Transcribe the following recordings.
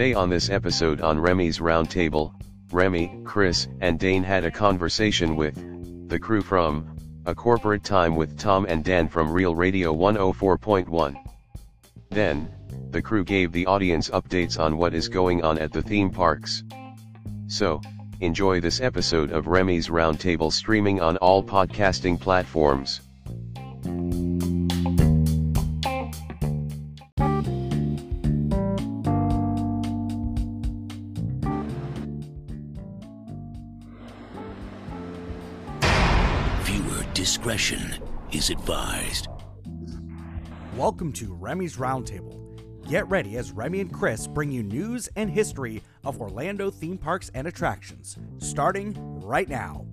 Today on this episode on Remy's Roundtable, Remy, Chris, and Dane had a conversation with the crew from A Corporate Time with Tom and Dan from Real Radio 104.1. Then, the crew gave the audience updates on what is going on at the theme parks. So, enjoy this episode of Remy's Roundtable streaming on all podcasting platforms. Discretion is advised. Welcome to Remy's Roundtable. Get ready as Remy and Chris bring you news and history of Orlando theme parks and attractions, starting right now.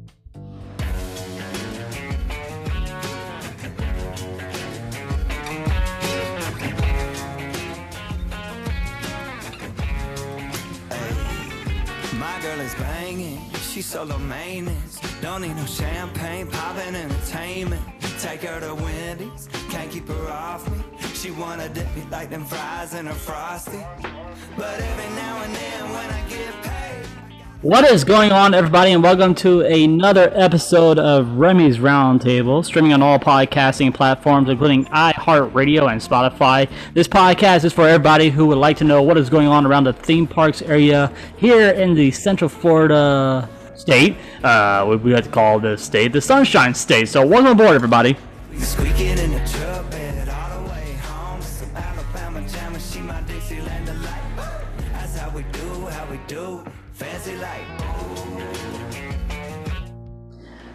My girl is banging, she's solo maintenance. Don't need no champagne, poppin' entertainment. Take her to Wendy's, can't keep her off me. She wanna dip me like them fries in a frosty. But every now and then when I get paid. What is going on, everybody, and welcome to another episode of Remy's Roundtable, streaming on all podcasting platforms, including iHeartRadio and Spotify. This podcast is for everybody who would like to know what is going on around the theme parks area here in the Central Florida state. Uh, we, we like to call this state the Sunshine State. So, welcome aboard, everybody. We squeaking in the truck bed all the way home. Some Alabama jammer, she my Dixieland delight. That's how we do, how we do. Fancy like.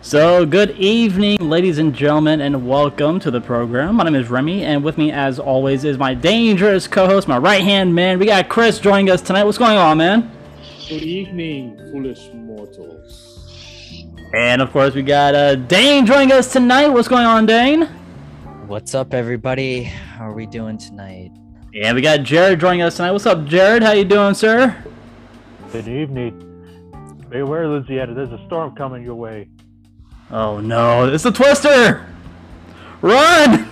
So, good evening, ladies and gentlemen, and welcome to the program. My name is Remy, and with me, as always, is my dangerous co host, my right hand man. We got Chris joining us tonight. What's going on, man? Good evening, foolish mortals. And of course, we got uh, Dane joining us tonight. What's going on, Dane? What's up, everybody? How are we doing tonight? And we got Jared joining us tonight. What's up, Jared? How you doing, sir? Good evening. Beware, Louisiana. There's a storm coming your way. Oh no, it's a Twister! Run!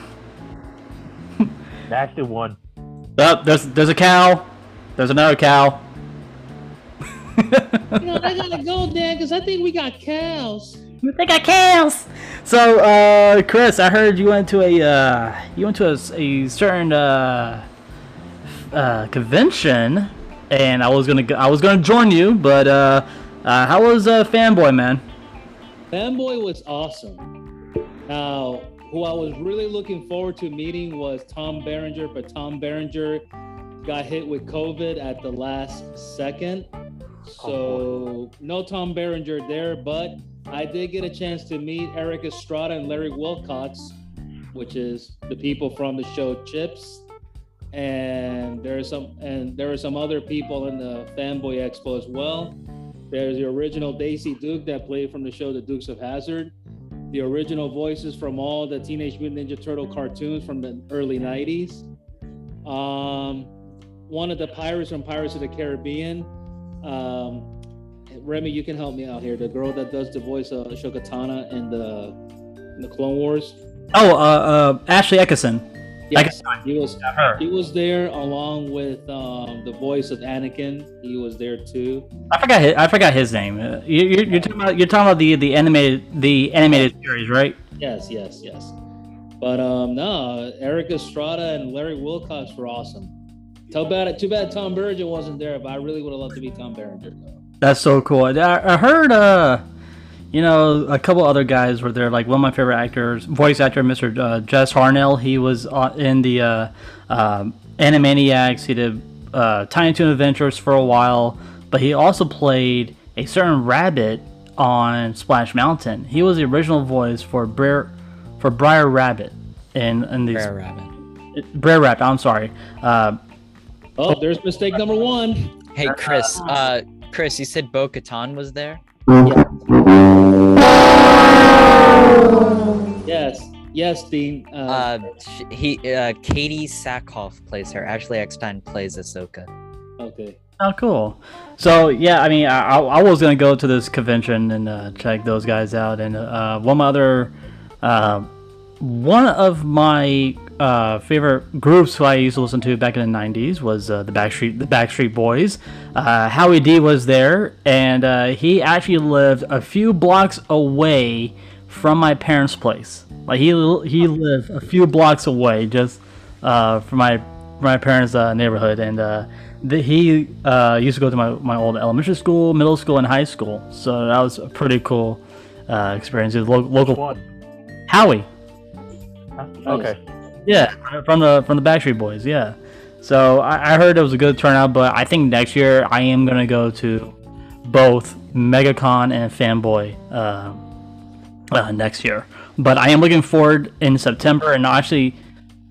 Nasty one. Oh, there's there's a cow. There's another cow. You know, I gotta go, Dad, because I think we got cows. They got cows. So, uh, Chris, I heard you went to a uh, you went to a certain uh, uh, convention, and I was gonna go, I was gonna join you, but uh, uh, how was uh, fanboy man? Fanboy was awesome. Now, who I was really looking forward to meeting was Tom Berenger, but Tom Berenger got hit with COVID at the last second. So, no Tom Berenger there, but I did get a chance to meet Erik Estrada and Larry Wilcox, which is the people from the show Chips. And there are some and there are some other people in the Fanboy Expo as well. There's the original Daisy Duke that played from the show The Dukes of Hazzard. The original voices from all the Teenage Mutant Ninja Turtle cartoons from the early 90s. Um, one of the pirates from Pirates of the Caribbean. Um, Remy, you can help me out here. The girl that does the voice of Shokatana in the in the Clone Wars. Oh, uh, uh, Ashley Eckstein. Yes, he was her. he was there along with um, the voice of Anakin. He was there too. I forgot his, I forgot his name. Uh, you, you're, you're talking about you're talking about the the animated the animated series, right? Yes, yes, yes. But um, no, Erik Estrada and Larry Wilcox were awesome. Too bad, too bad Tom Berenger wasn't there, but I really would have loved to be Tom Berenger. Though. That's so cool. I, I heard, uh, you know, a couple other guys were there. Like one of my favorite actors, voice actor, Mr. Uh, Jess Harnell. He was uh, in the uh, um Animaniacs. He did uh, Tiny Toon Adventures for a while, but he also played a certain rabbit on Splash Mountain. He was the original voice for Brer, for Briar Rabbit, in in these Rare Rabbit. Brer Rabbit. I'm sorry. Uh, Oh, there's mistake number one. Hey, Chris. Uh, Chris, you said Bo Katan was there? Yes, yes, Dean. Uh, Uh, sh- he, uh, Katee Sackhoff plays her. Ashley Eckstein plays Ahsoka. okay. Oh, cool. So yeah, I mean, I, I I was gonna go to this convention and uh, check those guys out, and uh, one other, uh, one of my uh, favorite groups who I used to listen to back in the '90s was uh, the Backstreet the Backstreet Boys. Uh, Howie D was there, and uh, he actually lived a few blocks away from my parents' place. Like he he lived a few blocks away, just uh, from my from my parents' uh, neighborhood, and uh, the, he uh, used to go to my, my old elementary school, middle school, and high school. So that was a pretty cool uh, experience. It was lo- local. One. Howie. Huh? Okay. Yeah, from the from the Backstreet Boys. Yeah. So I, I heard it was a good turnout, but I think next year I am gonna go to both MegaCon and Fanboy uh, uh, next year. But I am looking forward in September and actually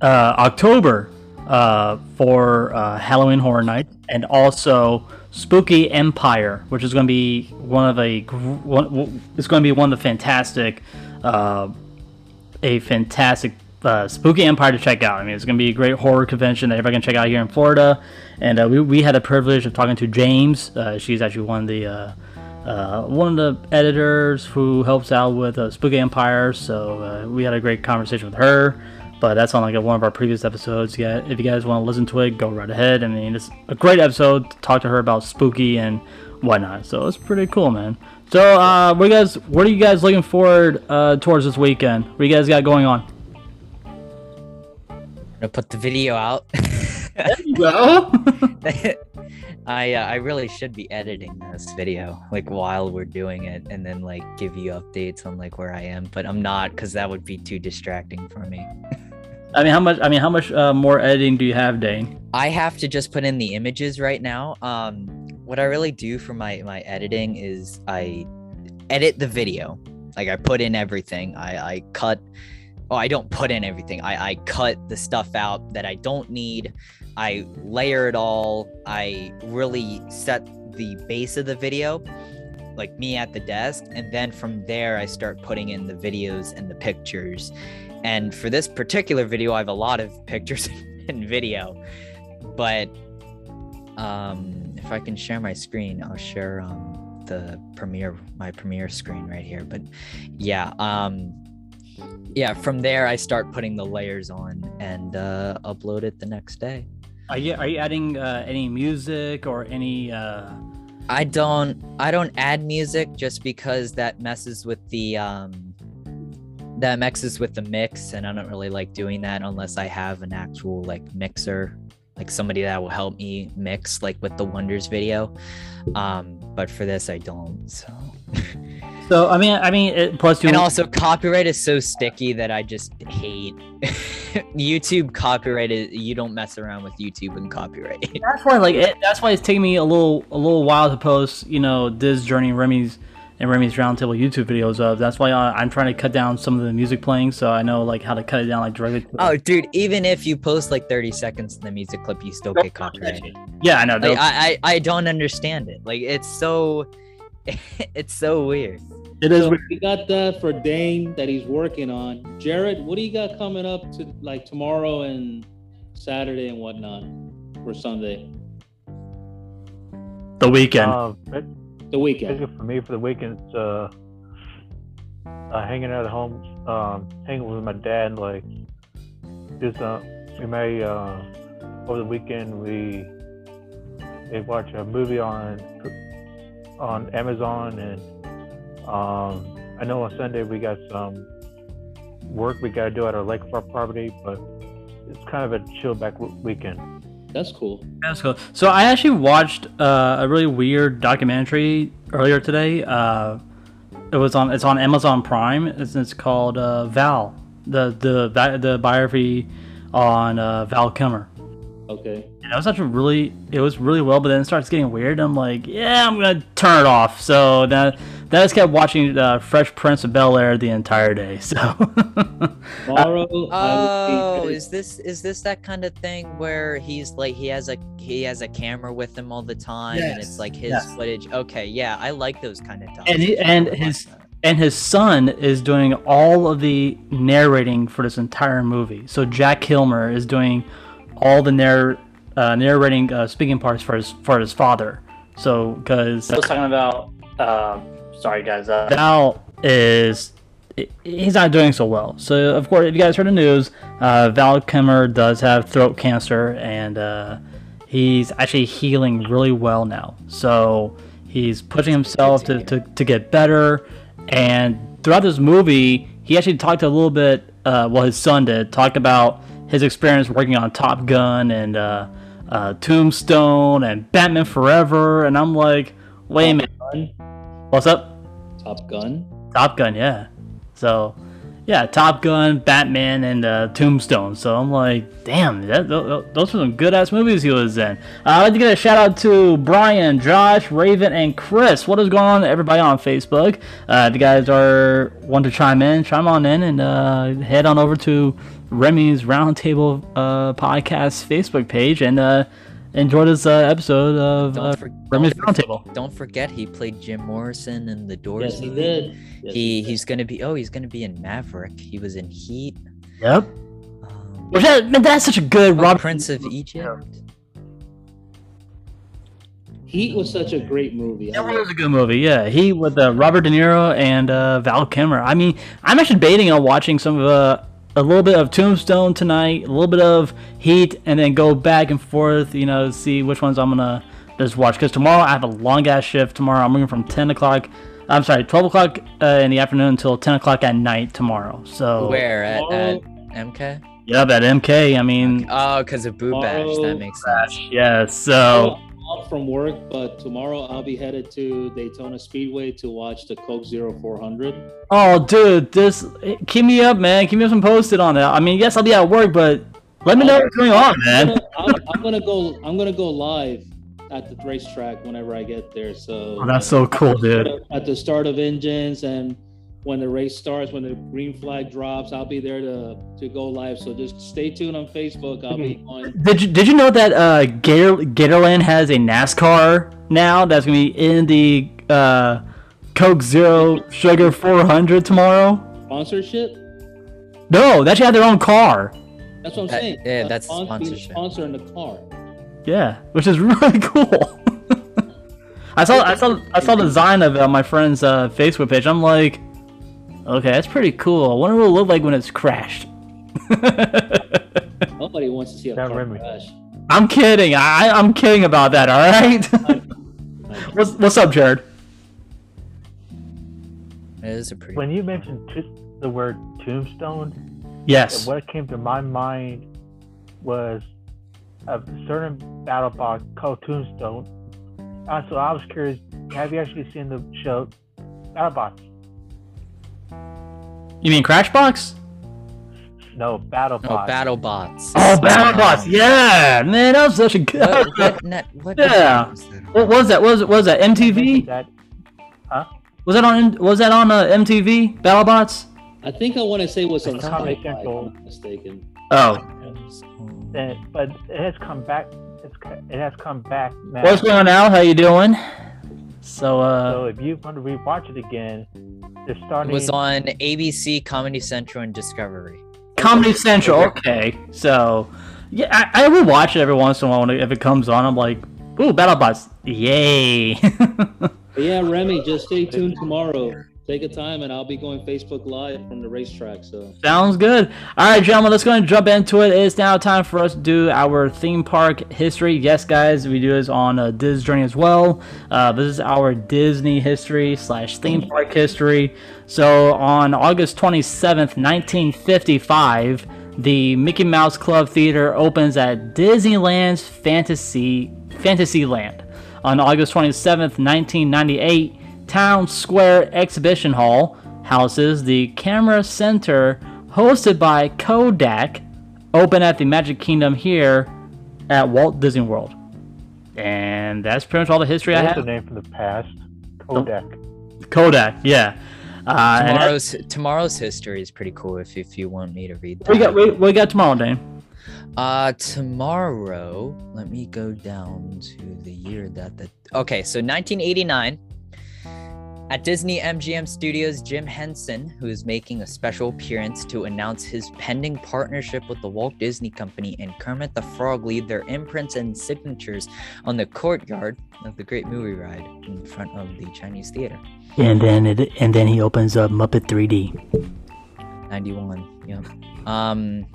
uh, October uh, for uh, Halloween Horror Night and also Spooky Empire, which is going to be one of a one, it's going to be one of the fantastic uh, a fantastic uh, Spooky Empire to check out. I mean, it's going to be a great horror convention that everybody can check out here in Florida. And uh, we, we had the privilege of talking to James. Uh, she's actually one of the uh, uh, one of the editors who helps out with uh, Spooky Empire. So we had a great conversation with her. But that's on like one of our previous episodes. Yeah, if you guys want to listen to it, go right ahead. I mean, it's a great episode to talk to her about spooky and whatnot. So it's pretty cool, man. So, uh, what you guys, what are you guys looking forward uh, towards this weekend? What you guys got going on? Gonna put the video out. There you go. I uh, I really should be editing this video like while we're doing it, and then like give you updates on like where I am. But I'm not because that would be too distracting for me. I mean, how much? I mean, how much uh, more editing do you have, Dane? I have to just put in the images right now. Um, what I really do for my my editing is I edit the video. Like I put in everything. I I cut. Oh, I don't put in everything. I I cut the stuff out that I don't need. I layer it all. I really set the base of the video, like me at the desk, and then from there I start putting in the videos and the pictures. And for this particular video, I have a lot of pictures and video, but um, if I can share my screen, I'll share um, the premiere, my premiere screen right here. But yeah, um, yeah, from there I start putting the layers on and uh, upload it the next day. Are you are you adding uh, any music or any? Uh... I don't I don't add music just because that messes with the um that messes with the mix and I don't really like doing that unless I have an actual like mixer like somebody that will help me mix like with the wonders video um but for this I don't so So I mean, I mean, it, plus you and also copyright is so sticky that I just hate YouTube copyright is, you don't mess around with YouTube and copyright that's why like it, that's why it's taking me a little a little while to post you know this journey Remy's and Remy's roundtable YouTube videos of. That's why I, I'm trying to cut down some of the music playing, so I know like how to cut it down like directly. To oh dude even if you post like 30 seconds in the music clip you still get copyrighted yeah, I know. like, I, I I don't understand it like it's so it's so weird it is. So weird. we got that for Dane that he's working on. Jared, what do you got coming up to like tomorrow and Saturday and whatnot for Sunday? The weekend. Uh, ba- The weekend. for me for the weekend, it's, uh, uh, hanging out at home, um, hanging with my dad. Like, just uh, we may uh, over the weekend we they watch a movie on on Amazon, and um, I know on Sunday we got some work we got to do at our lakefront property, but it's kind of a chill back w- weekend. That's cool. That's cool. So I actually watched uh, a really weird documentary earlier today. Uh, it was on. It's on Amazon Prime. It's, it's called uh, Val. The the bi- the biography on uh, Val Kilmer. Okay. And it was actually really. It was really well, but then it starts getting weird. I'm like, yeah, I'm gonna turn it off. So then, then I just kept watching uh, Fresh Prince of Bel Air the entire day. So Tomorrow. Oh, I will be- is this is this that kind of thing where he's like he has a he has a camera with him all the time and it's like his yes. footage? Okay, yeah, I like those kind of and he, and I like his and his son is doing all of the narrating for this entire movie. So Jack Kilmer is doing all the narr- uh, narrating uh, speaking parts for his for his father. So because I was talking about, uh, sorry guys, uh, Val is he's not doing so well. So of course, if you guys heard the news, uh, Val Kilmer does have throat cancer, and uh, he's actually healing really well now. So he's pushing himself to, to, to get better. And throughout this movie, he actually talked a little bit. Uh, well, his son did talk about his experience working on Top Gun and uh, uh, Tombstone and Batman Forever. And I'm like, wait a minute, what's up? Top Gun. Top Gun, yeah. So, yeah, Top Gun, Batman, and uh, Tombstone. So I'm like, damn, that, those were some good ass movies he was in. Uh, I'd like to get a shout out to Brian, Josh, Raven, and Chris. What is going on, everybody on Facebook? Uh, the guys are want to chime in, chime on in, and uh, head on over to Remy's Roundtable uh, podcast Facebook page and uh, enjoy this uh, episode of uh, Don't, for, Remy's don't, for- Roundtable. don't forget he played Jim Morrison in the Doors. Yes, he did. Yes, he did. he's gonna be oh he's gonna be in Maverick. He was in Heat. Yep. Um, Which that, man, that's such a good oh, Robert Prince of Egypt. Heat was such a great movie. I That love was a good movie, yeah. He with uh, Robert De Niro and uh, Val Kilmer. I mean, I'm actually debating on watching some of uh, a little bit of Tombstone tonight, a little bit of Heat, and then go back and forth. You know, see which ones I'm gonna just watch. Because tomorrow I have a long ass shift. Tomorrow I'm working from 10 o'clock. I'm sorry, 12 o'clock uh, in the afternoon until 10 o'clock at night tomorrow. So Where at, at MK? yeah, that MK. I mean, Oh, because of Boo Bash. That makes sense. yeah. So I'm off from work, but tomorrow I'll be headed to Daytona Speedway to watch the Coke Zero 400. Oh, dude, this keep me up, man. Keep me up and posted on that. I mean, yes, I'll be at work, but let me know what's going on, man. I'm, I'm gonna go. I'm gonna go live at the racetrack whenever I get there. So Oh, that's so cool, dude. at the start of engines and when the race starts, when the green flag drops, I'll be there to to go live. So just stay tuned on Facebook. I'll be on. Did you did you know that uh, Gator, Gatorland has a NASCAR now that's gonna be in the uh, Coke Zero Sugar 400 tomorrow? Sponsorship? No, they actually have their own car. That's what I'm That- saying. yeah, A that's sponsor- being a sponsorship. Sponsor in the car. Yeah, which is really cool. I saw I saw I saw the design of it on my friend's uh, Facebook page. I'm like, okay, that's pretty cool. I wonder what it'll look like when it's crashed. Nobody wants to see a That car Remy. crash. I'm kidding. I I'm kidding about that. All right. what's what's up, Jared? It is a pretty. When you mentioned to- the word tombstone, Yes. what came to my mind was a certain battle box called Tombstone. Uh, so I was curious, have you actually seen the show Battle Box? You mean Crashbox? No, Battle oh, Box. Battle Bots. Oh, BattleBots. Yeah, man, that was such a good. What, what, net, what Yeah. was that? What was that? What was it? Was that MTV? That, Was that on? Was that on uh, MTV? BattleBots? I think I want to say it was on It's Comedy Central. I'm mistaken. Oh, that, but it has come back. It's, it has come back now. what's going on, Al? How you doing? So, uh, So if you want to rewatch it again, they're It was on ABC, Comedy Central, and Discovery. Comedy Central. Okay, so yeah, I, I will watch it every once in a while when it, if it comes on. I'm like, ooh, BattleBots, yay! Yeah, Remy, just stay tuned tomorrow. Take a time, and I'll be going Facebook Live from the racetrack. So Sounds good. All right, gentlemen, let's go and jump into it. It's now time for us to do our theme park history. Yes, guys, we do this on a Diz Journey as well. Uh, this is our Disney history slash theme park history. So on August 27th, 1955, the Mickey Mouse Club Theater opens at Disneyland's Fantasy Fantasyland. On August 27th, 1998, Town Square Exhibition Hall houses the Camera Center hosted by Kodak, open at the Magic Kingdom here at Walt Disney World. And that's pretty much all the history I What's the name from the past? Kodak. Kodak, yeah. Uh, and that- Tomorrow's tomorrow's history is pretty cool. If if you want me to read that. we got we, we got tomorrow, Dane. Uh, tomorrow, let me go down to the year that the. Okay, so 1989. At Disney MGM Studios, Jim Henson, who is making a special appearance to announce his pending partnership with the Walt Disney Company and Kermit the Frog, leave their imprints and signatures on the courtyard of the Great Movie Ride in front of the Chinese Theater. And then it, and then he opens up Muppet 3D. 91. Yep. Um,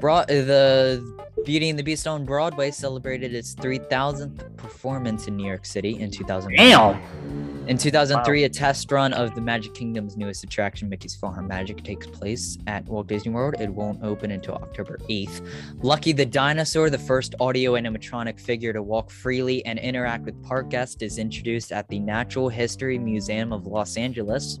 brought the Beauty and the Beast on Broadway celebrated its 3000th performance in New York City in 2000. Damn. In 2003, a test run of the Magic Kingdom's newest attraction, Mickey's PhilharMagic, takes place at Walt Disney World. It won't open until October 8th. Lucky the Dinosaur, the first audio animatronic figure to walk freely and interact with park guests, is introduced at the Natural History Museum of Los Angeles.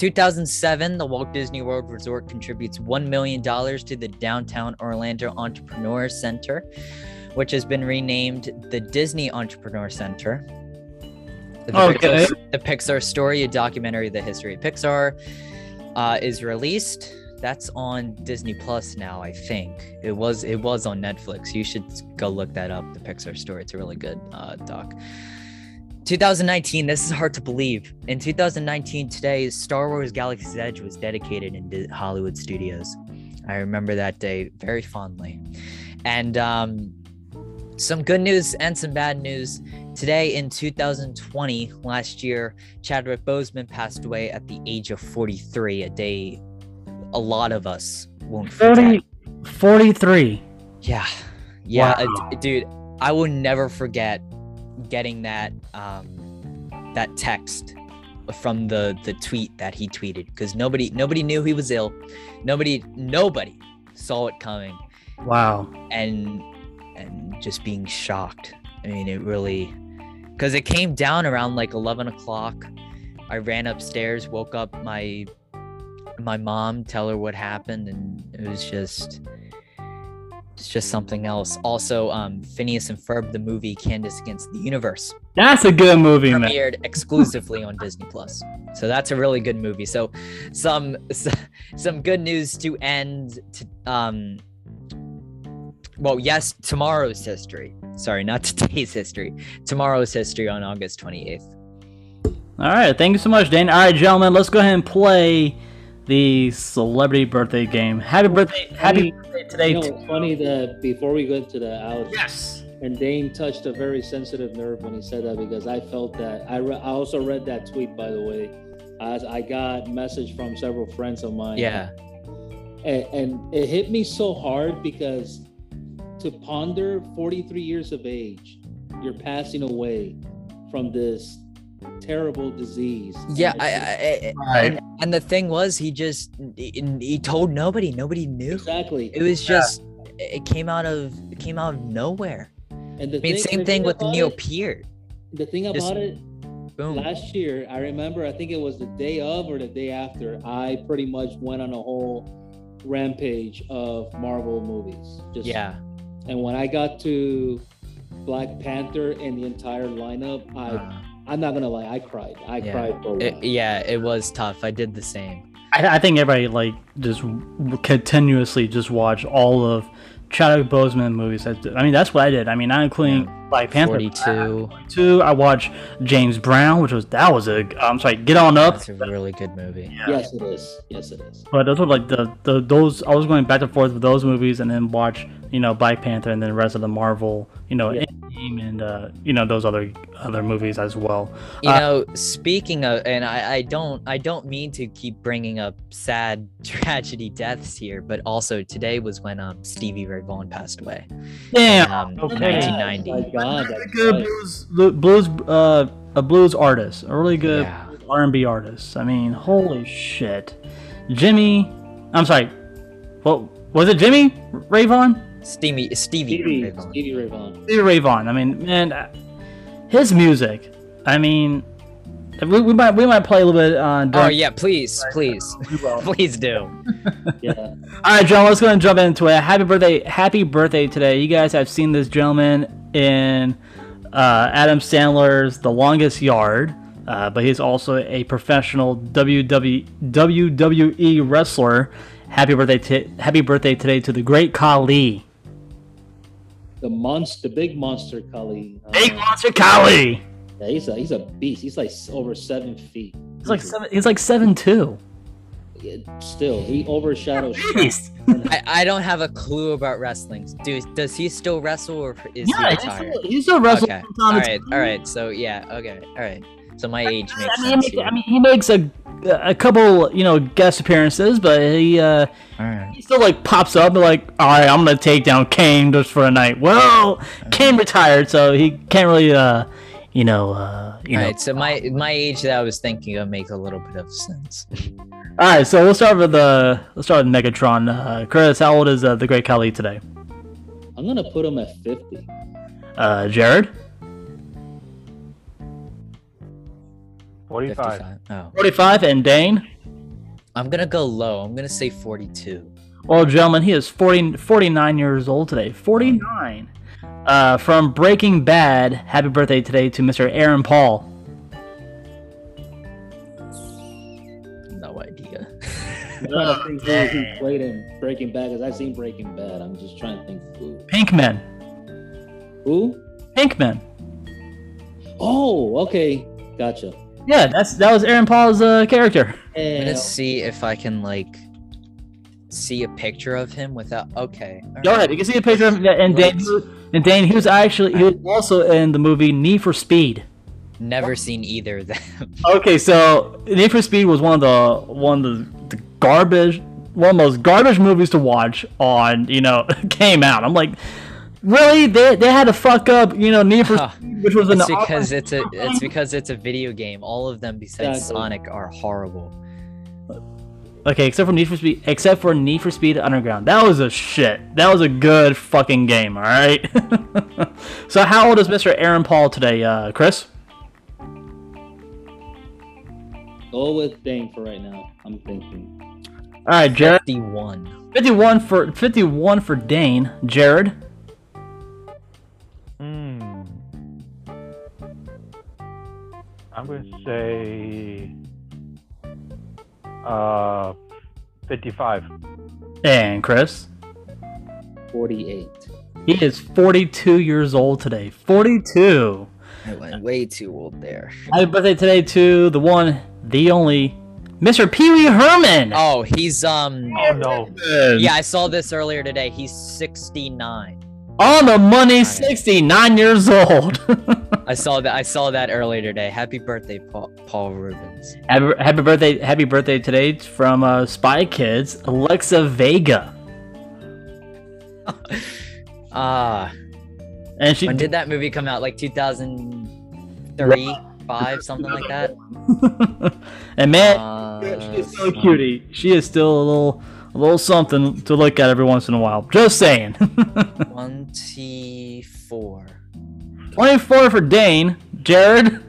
2007, the Walt Disney World Resort contributes $1 million to the Downtown Orlando Entrepreneur Center, which has been renamed the Disney Entrepreneur Center. The, Okay. Pixar, the Pixar story, a documentary of the history of Pixar, uh, is released. That's on Disney Plus now, I think. It was it was on Netflix. You should go look that up. The Pixar story. It's a really good uh, doc. 2019. This is hard to believe. In 2019, today, Star Wars Galaxy's Edge was dedicated in Hollywood studios. I remember that day very fondly. And um, some good news and some bad news. Today in 2020, last year, Chadwick Boseman passed away at the age of 43, a day a lot of us won't forget. 40, 43. Yeah. Yeah, Wow. d- dude, I will never forget getting that um that text from the the tweet that he tweeted because nobody nobody knew he was ill. Nobody nobody saw it coming Wow. and and just being shocked. I mean, it really because it came down around like 11 o'clock. I ran upstairs, woke up my my mom, tell her what happened, and it was just it's just something else. Also, um, Phineas and Ferb, the movie Candace Against the Universe, That's a good movie, man. premiered exclusively on Disney Plus. So that's a really good movie. So some some good news to end to um well, yes, tomorrow's history. Sorry, not today's history. Tomorrow's history on August 28th. All right, thank you so much, Dan. All right, gentlemen, let's go ahead and play the celebrity birthday game. Happy birthday! Happy birthday today! You know, it's funny that before we go to the out, yes. and Dane touched a very sensitive nerve when he said that because I felt that. I, re- I also read that tweet, by the way. As I got message from several friends of mine. Yeah. and, and it hit me so hard because to ponder 43 years of age you're passing away from this terrible disease Yeah, And I, I, I Right. and, and the thing was, he just he, he told nobody. Nobody knew. exactly It was just it came out of it came out of nowhere. and the I mean, thing, same the thing with about Neil it- Peart. the thing just- about it Boom. last year i remember i think it was the day of or the day after i pretty much went on a whole rampage of marvel movies just Yeah. and when i got to black panther and the entire lineup i Uh, i'm not gonna lie i cried i Yeah. cried for a while. it, yeah, it was tough. I did the same. I, I think everybody like just continuously just watched all of Chadwick Boseman movies. I mean, that's what I did. I mean, not including Black Panther. Forty-two. Two. I watched James Brown, which was that was a. I'm sorry, Get On Up. That's a really good movie. yes it is yes it is But those were like the, the those I was going back and forth with those movies and then watch you know Black Panther and then the rest of the Marvel you know Yeah. Endgame and uh, you know those other other movies as well. You Uh, know, speaking of, and I, I don't, I don't mean to keep bringing up sad tragedy deaths here, but also today was when um Stevie Ray Vaughan passed away. Damn. Um, okay. 1990. my god Really good right. blues, blues uh, a blues artist, a really good Yeah. R&B artist. I mean, holy shit, Jimmy. I'm sorry. What was it? Jimmy Ray Vaughan? Stevie, Stevie, Ray Stevie, Vaughan. Stevie Ray Vaughan. Stevie Ray Vaughan. I mean, man, uh, his music. I mean, we, we might we might play a little bit. Uh, Oh yeah, please, please, please do. Yeah. All right, John. Let's go and jump into it. Happy birthday! Happy birthday today! You guys have seen this gentleman in uh, Adam Sandler's The Longest Yard, uh, but he's also a professional WW, WWE wrestler. Happy birthday! T- happy birthday today to the great Khali. The monster, the big monster, Khali. Uh, Big Monster Khali. Yeah, he's a he's a beast. He's like over seven feet. He's like seven. He's like seven two. Yeah, still, he overshadows. Beast. I, I don't have a clue about wrestling. Do does he still wrestle or is he Yeah, he's retired? still, he's still wrestling Okay. from All time to right. time. All right. So yeah. Okay. All right. So my age makes I mean, he sense. makes. I mean, he makes a a couple, you know, guest appearances, but he uh, All right. he still like pops up and like, all right, I'm gonna take down Kane just for a night. Well, Kane retired, so he can't really, uh, you know, uh, you All know. right. So my my age that I was thinking of makes a little bit of sense. All right, so we'll start with the let's start with Megatron. Uh, Chris, how old is uh, the Great Khali today? I'm gonna put him at 50. Uh, Jared, 45. 55. Oh. 45, and Dane. I'm gonna go low. I'm gonna say 42. Well, gentlemen, he is 40, 49 years old today. 49. Uh, from Breaking Bad, happy birthday today to Mr. Aaron Paul. No idea. I'm trying to think who, who played in Breaking Bad because I've seen Breaking Bad. I'm just trying to think who. Pinkman. Who? Pinkman. Oh, okay, gotcha. Yeah, that's that was Aaron Paul's uh, character. I'm gonna see if I can like see a picture of him without. Okay. all Go right. ahead. You can see a picture of and Dane. And Dane, he was actually he was also in the movie Need for Speed. Never seen either of them. Okay, so Need for Speed was one of the one of the, the garbage, one of the most garbage movies to watch on. You know, came out. I'm like, really? They, they had to fuck up. You know, Need for Huh. Speed, which was an it's because it's a it's because it's a video game. All of them besides Exactly. Sonic are horrible. okay, except for Need for Speed, except for Need for Speed Underground. That was a shit. That was a good fucking game. All right. so how old is Mr. Aaron Paul today, uh, Chris? go with Dane for right now. I'm thinking. All right, Jared. 51. 51 for 51 for Dane. Jared. I'm going to say uh, 55. And Chris. 48. He is 42 years old today. 42. I went way too old there. Happy birthday today to the one, the only, Mr. Pee Wee Herman. Oh, he's um. Oh, no. Yeah, I saw this earlier today. He's 69. On the money, 69 years old. I saw that. I saw that earlier today. Happy birthday, Paul, Paul Reubens. happy, happy birthday, happy birthday today from uh, Spy Kids, Alexa Vega. Ah, And she when did that movie come out? Like 2003, five, something like that. and man, Uh, she is so cutie. She is still a little, a little something to look at every once in a while. Just saying. 24. 24 for Dane. Jared.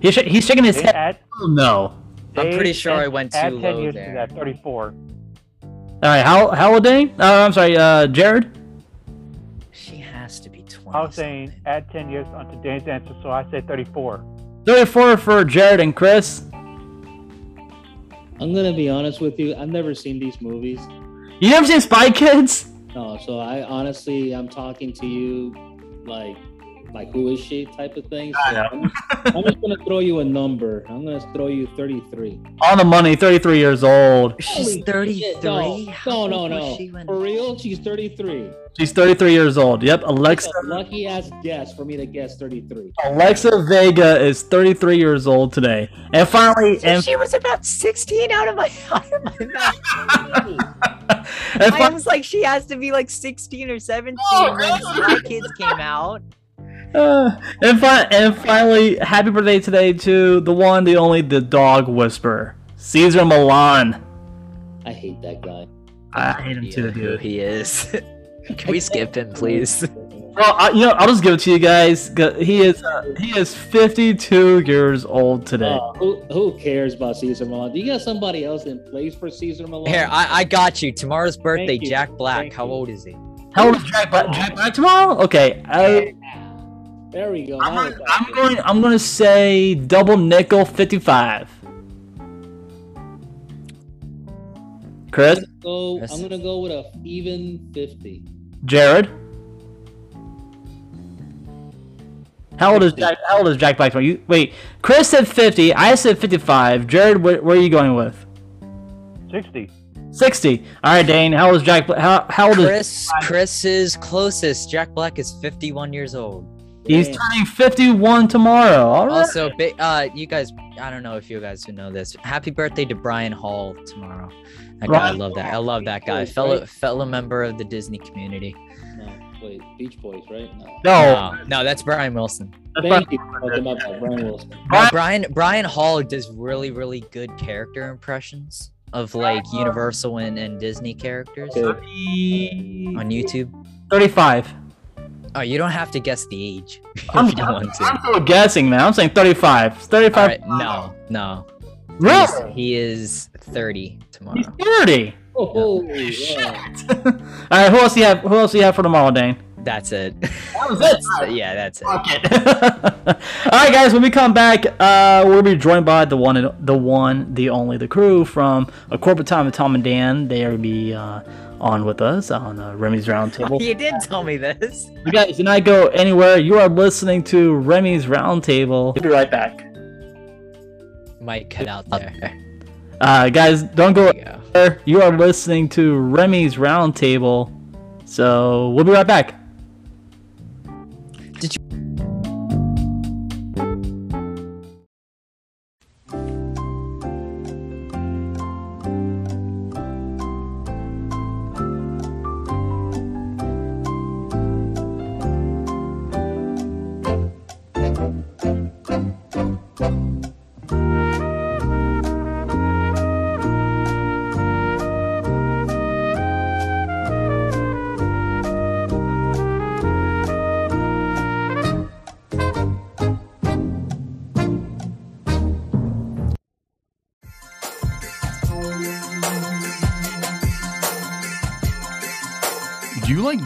He's, sh- he's shaking his head. add, Oh, no. I'm pretty sure I add- went add too 10 low years there. to that, 34. All right, how how old Dane? Uh, I'm sorry, uh, Jared. She has to be 20. I was saying add 10 years onto Dane's answer, so I say 34. 34 for Jared and Chris. I'm gonna be honest with you. I've never seen these movies. You never seen Spy Kids? No, so I honestly, I'm talking to you like, like who is she type of thing. So I'm, just, I'm just gonna throw you a number. I'm gonna throw you 33. On the money, 33 years old. She's 33. shit, No, How no, no, no. she For real, she's 33. She's 33 years old. Yep, Alexa. A lucky ass guess for me to guess 33. Alexa Vega is 33 years old today. And finally, and, she was about 16 out of my out of my mouth. and I fi- was like, she has to be like 16 or 17 when Spy Kids came out. Uh, and, fi- and finally, happy birthday today to the one, the only, the dog whisperer, Cesar Millan. I hate that guy. I hate him too, dude. he is. Can we skip him, please? Well, I, you know, I'll just give it to you guys. He is uh, he is 52 years old today. Uh, who, who cares about Cesar Millan? Do you got somebody else in place for Cesar Millan? Here, I, I got you. Tomorrow's birthday, Thank you. Jack Black. Thank How you. old is he? How old is Jack Black? Jack Black tomorrow? Okay, I, There we go. I'm, gonna, I'm going. I'm going to say double nickel 55. Chris, Go, Yes. I'm gonna go with a even 50. Jared, How old is Jack? How old is Jack Black? You wait. Chris said fifty. I said fifty-five. Jared, where, where are you going with? 60. Sixty. All right, Dane. How old is Jack? Bla- How how old is? Chris Chris is closest. Jack Black is 51 years old. He's turning fifty-one tomorrow. All right. Also, bi- uh, you guys, I don't know if you guys would know this. Happy birthday to Brian Hall tomorrow. That guy, I love that. I love that guy. Fellow fellow member of the Disney community. No, wait, Beach Boys, right? No. no. No, no, that's Brian Wilson. Thank you. Okay. Brian Wilson. No, Brian- Brian Brian Hall does really really good character impressions of like Universal and, and Disney characters Okay. on YouTube. Thirty-five. Oh, you don't have to guess the age if I'm, you want to. I'm still guessing, man. I'm saying thirty-five. Thirty-five. right, no, no. Really? He's- He is 30 tomorrow. He's thirty. Oh, yeah. All right. Who else do you have? Who else do you have for tomorrow, Dane? That's it. That was it. yeah, that's it. Fuck it. All right, guys. When we come back, uh, we'll be joined by the one, the one, the only, the crew from a corporate time with Tom and Dan. They will be uh, on with us on uh, Remy's Roundtable. You did tell me this. You guys do not go anywhere. You are listening to Remy's Roundtable. We'll be right back. Might cut out there. Uh, guys, don't go. Go. You are listening to Remy's Roundtable. So we'll be right back.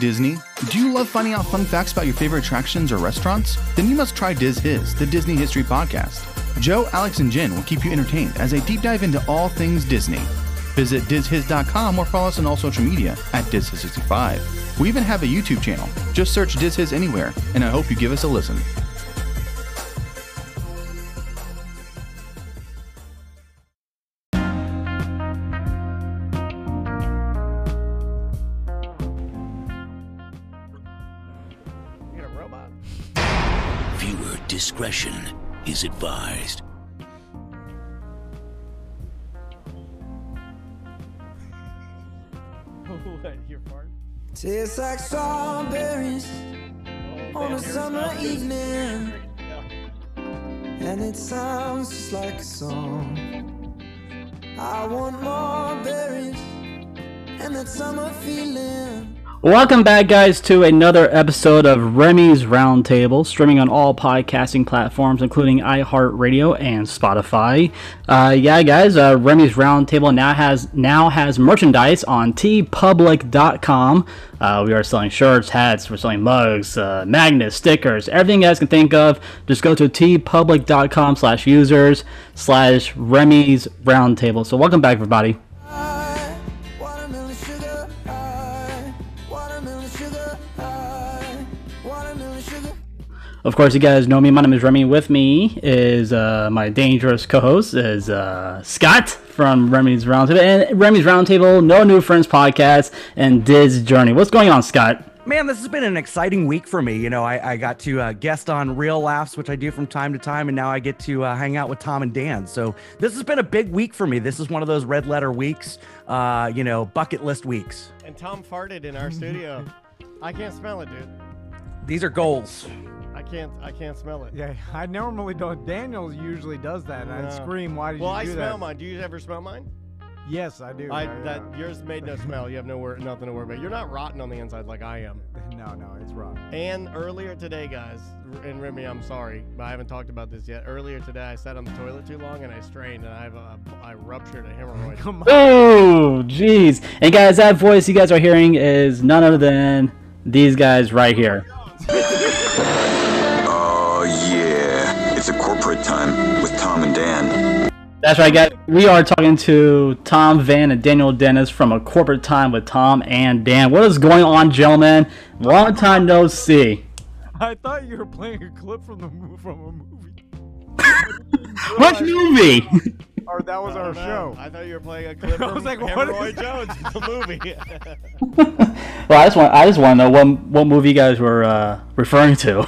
Disney? Do you love finding out fun facts about your favorite attractions or restaurants? Then you must try Diz Hiz, the Disney History Podcast. Joe, Alex, and Jen will keep you entertained as they deep dive into all things Disney. Visit DizHiz.com or follow us on all social media at DizHiz65. We even have a YouTube channel. Just search Diz Hiz anywhere, and I hope you give us a listen. Is advised. Tastes like strawberries on a summer evening, and it sounds just like a song. I want more berries and that summer feeling. Welcome back, guys, to another episode of Remy's Roundtable, streaming on all podcasting platforms, including iHeartRadio and Spotify. Uh, yeah, guys, uh, Remy's Roundtable now has now has merchandise on teepublic.com. Uh, we are selling shirts, hats, we're selling mugs, uh, magnets, stickers, everything you guys can think of. Just go to teepublic.com slash users slash Remy's Roundtable. So welcome back, everybody. Of course, you guys know me. My name is Remy. With me is uh, my dangerous co-host is uh, Scott from Remy's Roundtable and Remy's Roundtable, No New Friends podcast, and Diz Journey. What's going on, Scott? Man, this has been an exciting week for me. You know, I, I got to uh, guest on Real Laughs, which I do from time to time, and now I get to uh, hang out with Tom and Dan. So this has been a big week for me. This is one of those red letter weeks, uh, you know, bucket list weeks. And Tom farted in our studio. I can't smell it, dude. These are goals. I can't. I can't smell it. Yeah, I normally don't. Daniel usually does that, and I scream, "Why did you Well, you I do smell that?" mine. Do you ever smell mine? Yes, I do. I yeah, uh, that yeah. yours made no smell. You have no wor- nothing to worry about. You're not rotten on the inside like I am. No, no, it's wrong. And earlier today, guys, R- and Remy, I'm sorry, but I haven't talked about this yet. Earlier today, I sat on the toilet too long and I strained, and I have a, I ruptured a hemorrhoid. Come on. Oh, jeez. And guys, that voice you guys are hearing is none other than these guys right here. It's a corporate time with Tom and Dan. That's right, guys. We are talking to Tom Van and Daniel Dennis from a corporate time with Tom and Dan. What is going on, gentlemen? Long time no see. I thought you were playing a clip from the mo- from a movie. What movie? Or that was Oh, our no. show. I thought you were playing a clip I from was like, what Roy is Jones, the movie. Well, I just want I just want to know what what movie you guys were uh, referring to.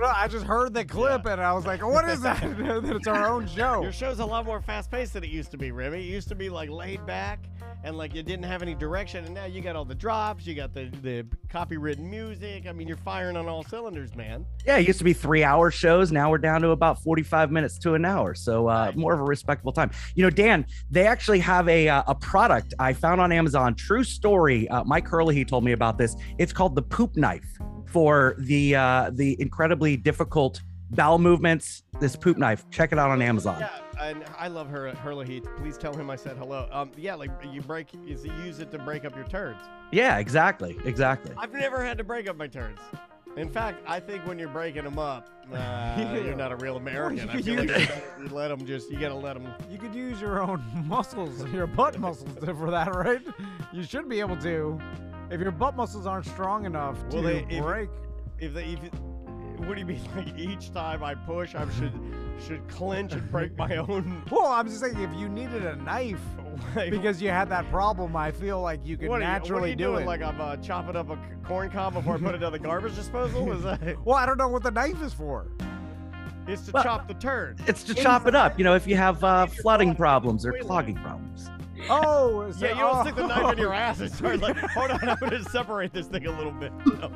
No, I just heard the clip and I was like, what is that? that it's our own show. Your show's a lot more fast paced than it used to be, Remy. It used to be like laid back and like you didn't have any direction, and now you got all the drops, you got the the copywritten music. I mean, you're firing on all cylinders, man. Yeah, it used to be three hour shows. Now we're down to about 45 minutes to an hour. So uh, more of a respectable time. You know, Dan, they actually have a, uh, a product I found on Amazon. True story. Uh, Mike Hurley, he told me about this. It's called the poop knife for the uh, the incredibly difficult bowel movements. This poop knife. Check it out on Amazon. Yeah, and I love her Hurley Heat. Please tell him I said hello. Um, yeah, like you break, is you use it to break up your turds. Yeah, exactly. Exactly. I've never had to break up my turds. In fact, I think when you're breaking them up, uh, you're not a real American. I feel like you gotta- you let them just, you gotta let them. You could use your own muscles, your butt muscles for that, right? You should be able to. If your butt muscles aren't strong enough to Well, they- if- break. If they, if, what do you mean? Like each time I push, I should should clench and break my own. Well, I'm just saying, if you needed a knife because you had that problem, I feel like you could What are you, what are naturally you do doing? it. Like I'm uh, chopping up a corn cob before I put it down the garbage disposal? Is that? well, I don't know what the knife is for. It's to Well, chop the turd. It's to chop it up. You know, if you have uh, flooding problems or clogging problems. Oh, so- Yeah, you don't stick the knife in your oh. ass and start like, hold on, I'm gonna separate this thing a little bit. No.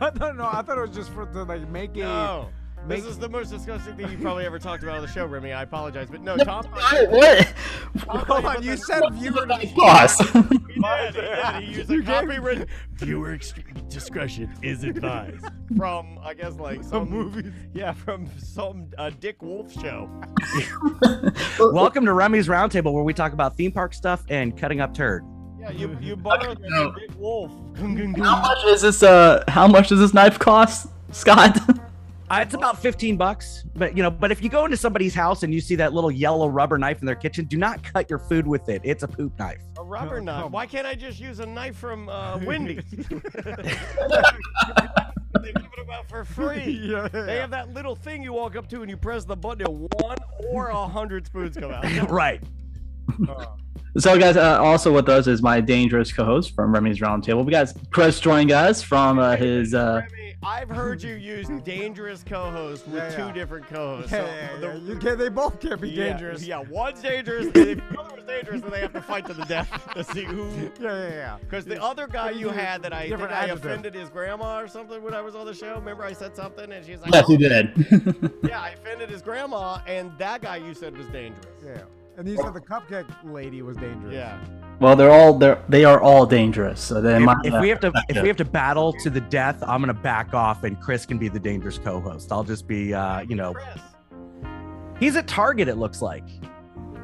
I don't know. I thought it was just for to like make a. No. Make, This is the most disgusting thing you probably ever talked about on the show, Remy. I apologize, but no, Tom. what? Hold on, you said viewer Boss. He did, he did. He used a copywritten viewer discretion is advised from, I guess, like some movies. Yeah, from some uh, Dick Wolf show. Welcome to Remy's Roundtable, where we talk about theme park stuff and cutting up turd. Yeah, you you borrowed that from Dick Wolf. How much is this? Uh, how much does this knife cost, Scott? Uh, it's about 15 bucks, but you know, but if you go into somebody's house and you see that little yellow rubber knife in their kitchen, do not cut your food with it. It's a poop knife. A rubber knife. Why can't I just use a knife from uh, Wendy's? They give it about for free. Yeah, They have that little thing you walk up to and you press the button and one or a hundred spoons come out. right. So, guys, uh, also with us is my dangerous co-host from Remy's Roundtable. We got Chris joining us from uh, his. Uh, Remy, I've heard you use dangerous co-host with Yeah, two different co-hosts. Yeah, So yeah, yeah. You can, they both can't be yeah, dangerous. Yeah, one's dangerous. and if the other was dangerous, then they have to fight to the death to see who. Yeah, yeah, yeah. Because the other guy you had that I think Different I adjective. offended his grandma or something when I was on the show. Remember I said something and she's like, yes, "Oh, you did. Yeah, I offended his grandma, and that guy you said was dangerous. Yeah. And you said the cupcake lady was dangerous. Yeah. well, they're all they're they are all dangerous. So then, If, my, if we have to, if we have to battle to the death, I'm gonna back off, and Chris can be the dangerous co-host. I'll just be, uh, you know, Chris, he's at Target. It looks like.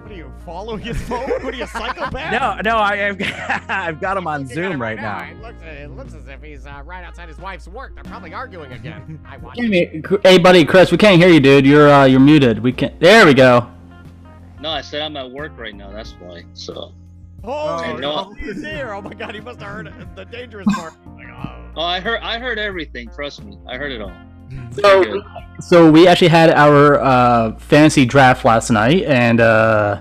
what are you following his phone? What are you, a psychopath? No, no, I, I've, I've got him on Zoom right now. It looks, it looks as if he's uh, right outside his wife's work. They're probably arguing again. I watch. Hey, buddy, Chris, we can't hear you, dude. You're uh, you're muted. We can't. There we go. No, I said I'm at work right now. That's why. So. Oh, I know. he's here. Oh my god, he must have heard it- the dangerous part. Like, oh. Oh, I heard. I heard everything. Trust me. I heard it all. So, so we actually had our uh, fantasy draft last night, and uh,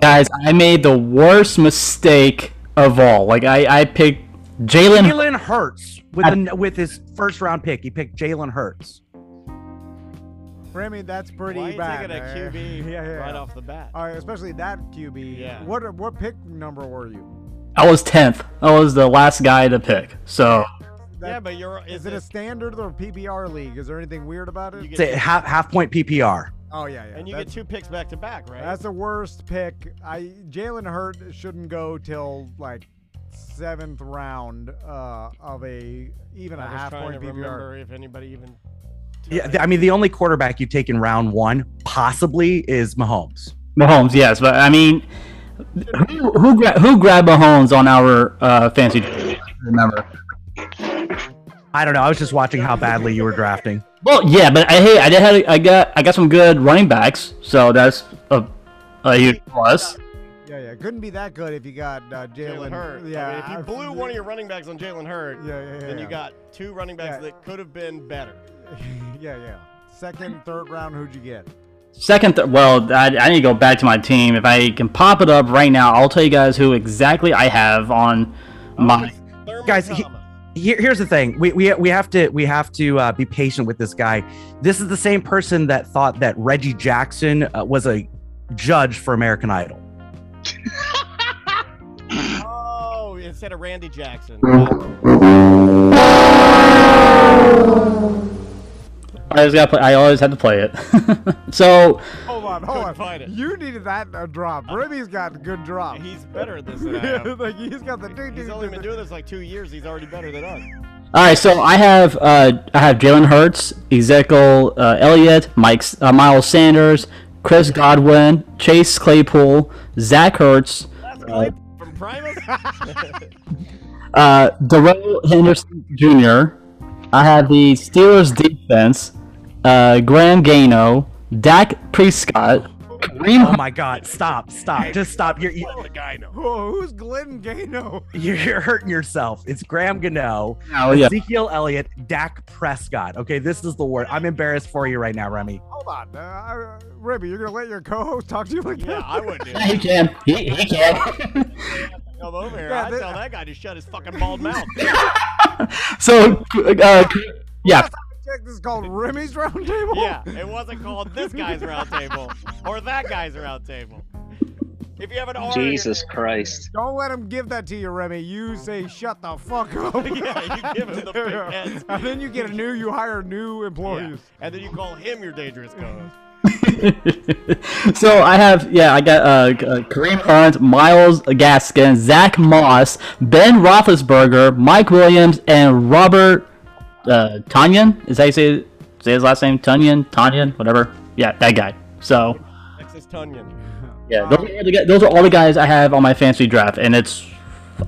guys, I made the worst mistake of all. Like I, I picked Jalen. Jalen Hurts with the, with his first round pick. He picked Jalen Hurts. Remy, that's pretty Why are you bad. taking a? QB yeah, yeah, right off the bat? All right, especially that QB. Yeah. What what pick number were you? I was tenth. I was the last guy to pick. So yeah, but you're. Is Is it a standard or PPR league? Is there anything weird about it? You It's a half half point PPR. oh yeah, yeah. and you get two picks back to back, right? that's the worst pick. I Jalen Hurt shouldn't go till like seventh round uh, of a even a I was half trying point to PPR. remember if anybody even. Yeah, I mean the only quarterback you take in round one possibly is Mahomes. Mahomes, yes, but I mean, who who, gra- who grabbed Mahomes on our uh, fantasy? draft? Remember? I don't know. I was just watching how badly you were drafting. Well, yeah, but I hey, I did have I got I got some good running backs, so that's a a huge plus. Yeah, Yeah, yeah. Couldn't be that good if you got uh, Jalen Jalen Hurt. Yeah. I mean, if you blew one of your running backs on Jalen Hurt, Yeah, yeah, yeah, then you got two running backs Yeah. that could have been better. yeah, yeah. Second, third round, who'd you get? Second, th- well, I, I need to go back to my team. If I can pop it up right now, I'll tell you guys who exactly I have on my. guys he, here, here's the thing we, we we have to we have to uh, be patient with this guy this is the same person that thought that reggie jackson uh, was a judge for american idol Oh, instead of Randy Jackson. I always got. I always had to play it. so Hold on, hold on. find it. You needed that uh, drop. Rimmy's got a good drop. He's better at this than I am. like he's got the ding He's ding. only been doing this like two years. He's already better than us. All right, so I have uh, I have Jalen Hurts, Ezekiel uh, Elliott, Mike uh, Miles Sanders, Chris Godwin, Chase Claypool, Zach Ertz, uh, From Primus? uh, Darrell Henderson Jr. I have the Steelers defense, uh, Graham Gano, Dak Prescott, Kareem. oh my god stop stop just stop you're you, the guy know. Whoa, who's Glenn Gano? you're, you're hurting yourself it's graham gano Oh, yeah. ezekiel elliott dak prescott okay this is the word i'm embarrassed for you right now remy Hold on, uh, uh, Ribby, you're gonna let your co-host talk to you like Yeah, that? I would do. Yeah, he can. He, he can. Come over here. Yeah, I'd tell that guy to shut his fucking bald mouth. so, uh, yeah. Check this is called Remy's Roundtable. yeah, it wasn't called this guy's roundtable or that guy's roundtable. If you have an R, Jesus Christ. Don't let him give that to you, Remy. You say shut the fuck up. yeah, you give him the big heads. and then you get a new. You hire new Yeah. employees. And then you call him your dangerous co-host. so I have yeah I got uh, uh Kareem Hunt, Myles Gaskin, Zach Moss, Ben Roethlisberger, Mike Williams, and Robert uh, Tonyan. Is that how you say say his last name? Tonyan, Tonyan, whatever. Yeah, that guy. So Texas Tunyon. yeah, those are, the, those are all the guys I have on my fantasy draft, and it's.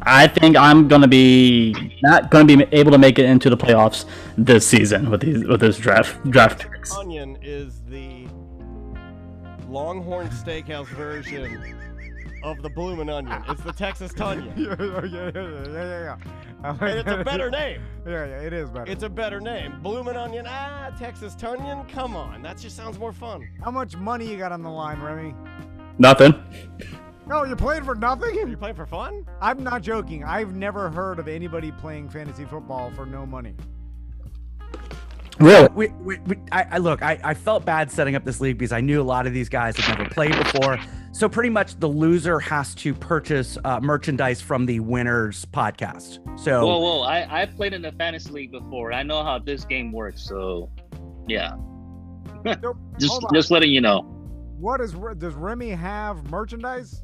I think I'm gonna be not gonna be able to make it into the playoffs this season with these with this draft draft picks. Onion is the Longhorn Steakhouse version of the Bloomin' Onion. It's the Texas Tunyon. yeah, yeah, yeah, yeah, yeah, yeah, yeah. I like And it's a better name. Yeah, yeah, it is better. It's a better name. Bloomin' Onion. Ah, Texas Tunyon. Come on, that just sounds more fun. How much money you got on the line, Remy? Nothing. No, you're playing for nothing. You're playing for fun? I'm not joking. I've never heard of anybody playing fantasy football for no money. Really? We, we, we, I, I look, I, I felt bad setting up this league because I knew a lot of these guys had never played before. So pretty much the loser has to purchase uh, merchandise from the winners podcast. So Whoa, whoa! I I played in the fantasy league before. I know how this game works. So, yeah. Nope. Just just letting you know. What is does Remy have merchandise?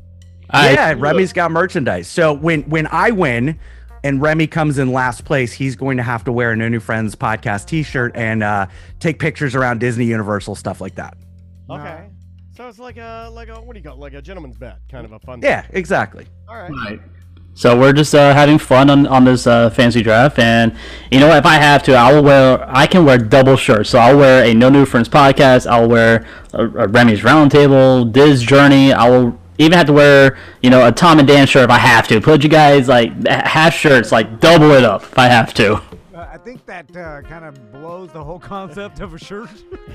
yeah, Remy's got merchandise. So when when I win and Remy comes in last place, he's going to have to wear a No New Friends podcast T-shirt and uh, take pictures around Disney, Universal, stuff like that. Okay. So it's like a like a what do you call it? like a gentleman's bet, kind of a fun. Yeah, exactly. All right. Right. So we're just uh, having fun on, on this uh, fancy draft, and you know what? If I have to, I will wear. I can wear double shirts. So I'll wear a No New Friends podcast. I'll wear a, a Remy's Roundtable, Diz Journey. I will even have to wear you know a Tom and Dan shirt if I have to. Put you guys like half shirts, like double it up if I have to. I think that uh, kind of blows the whole concept of a shirt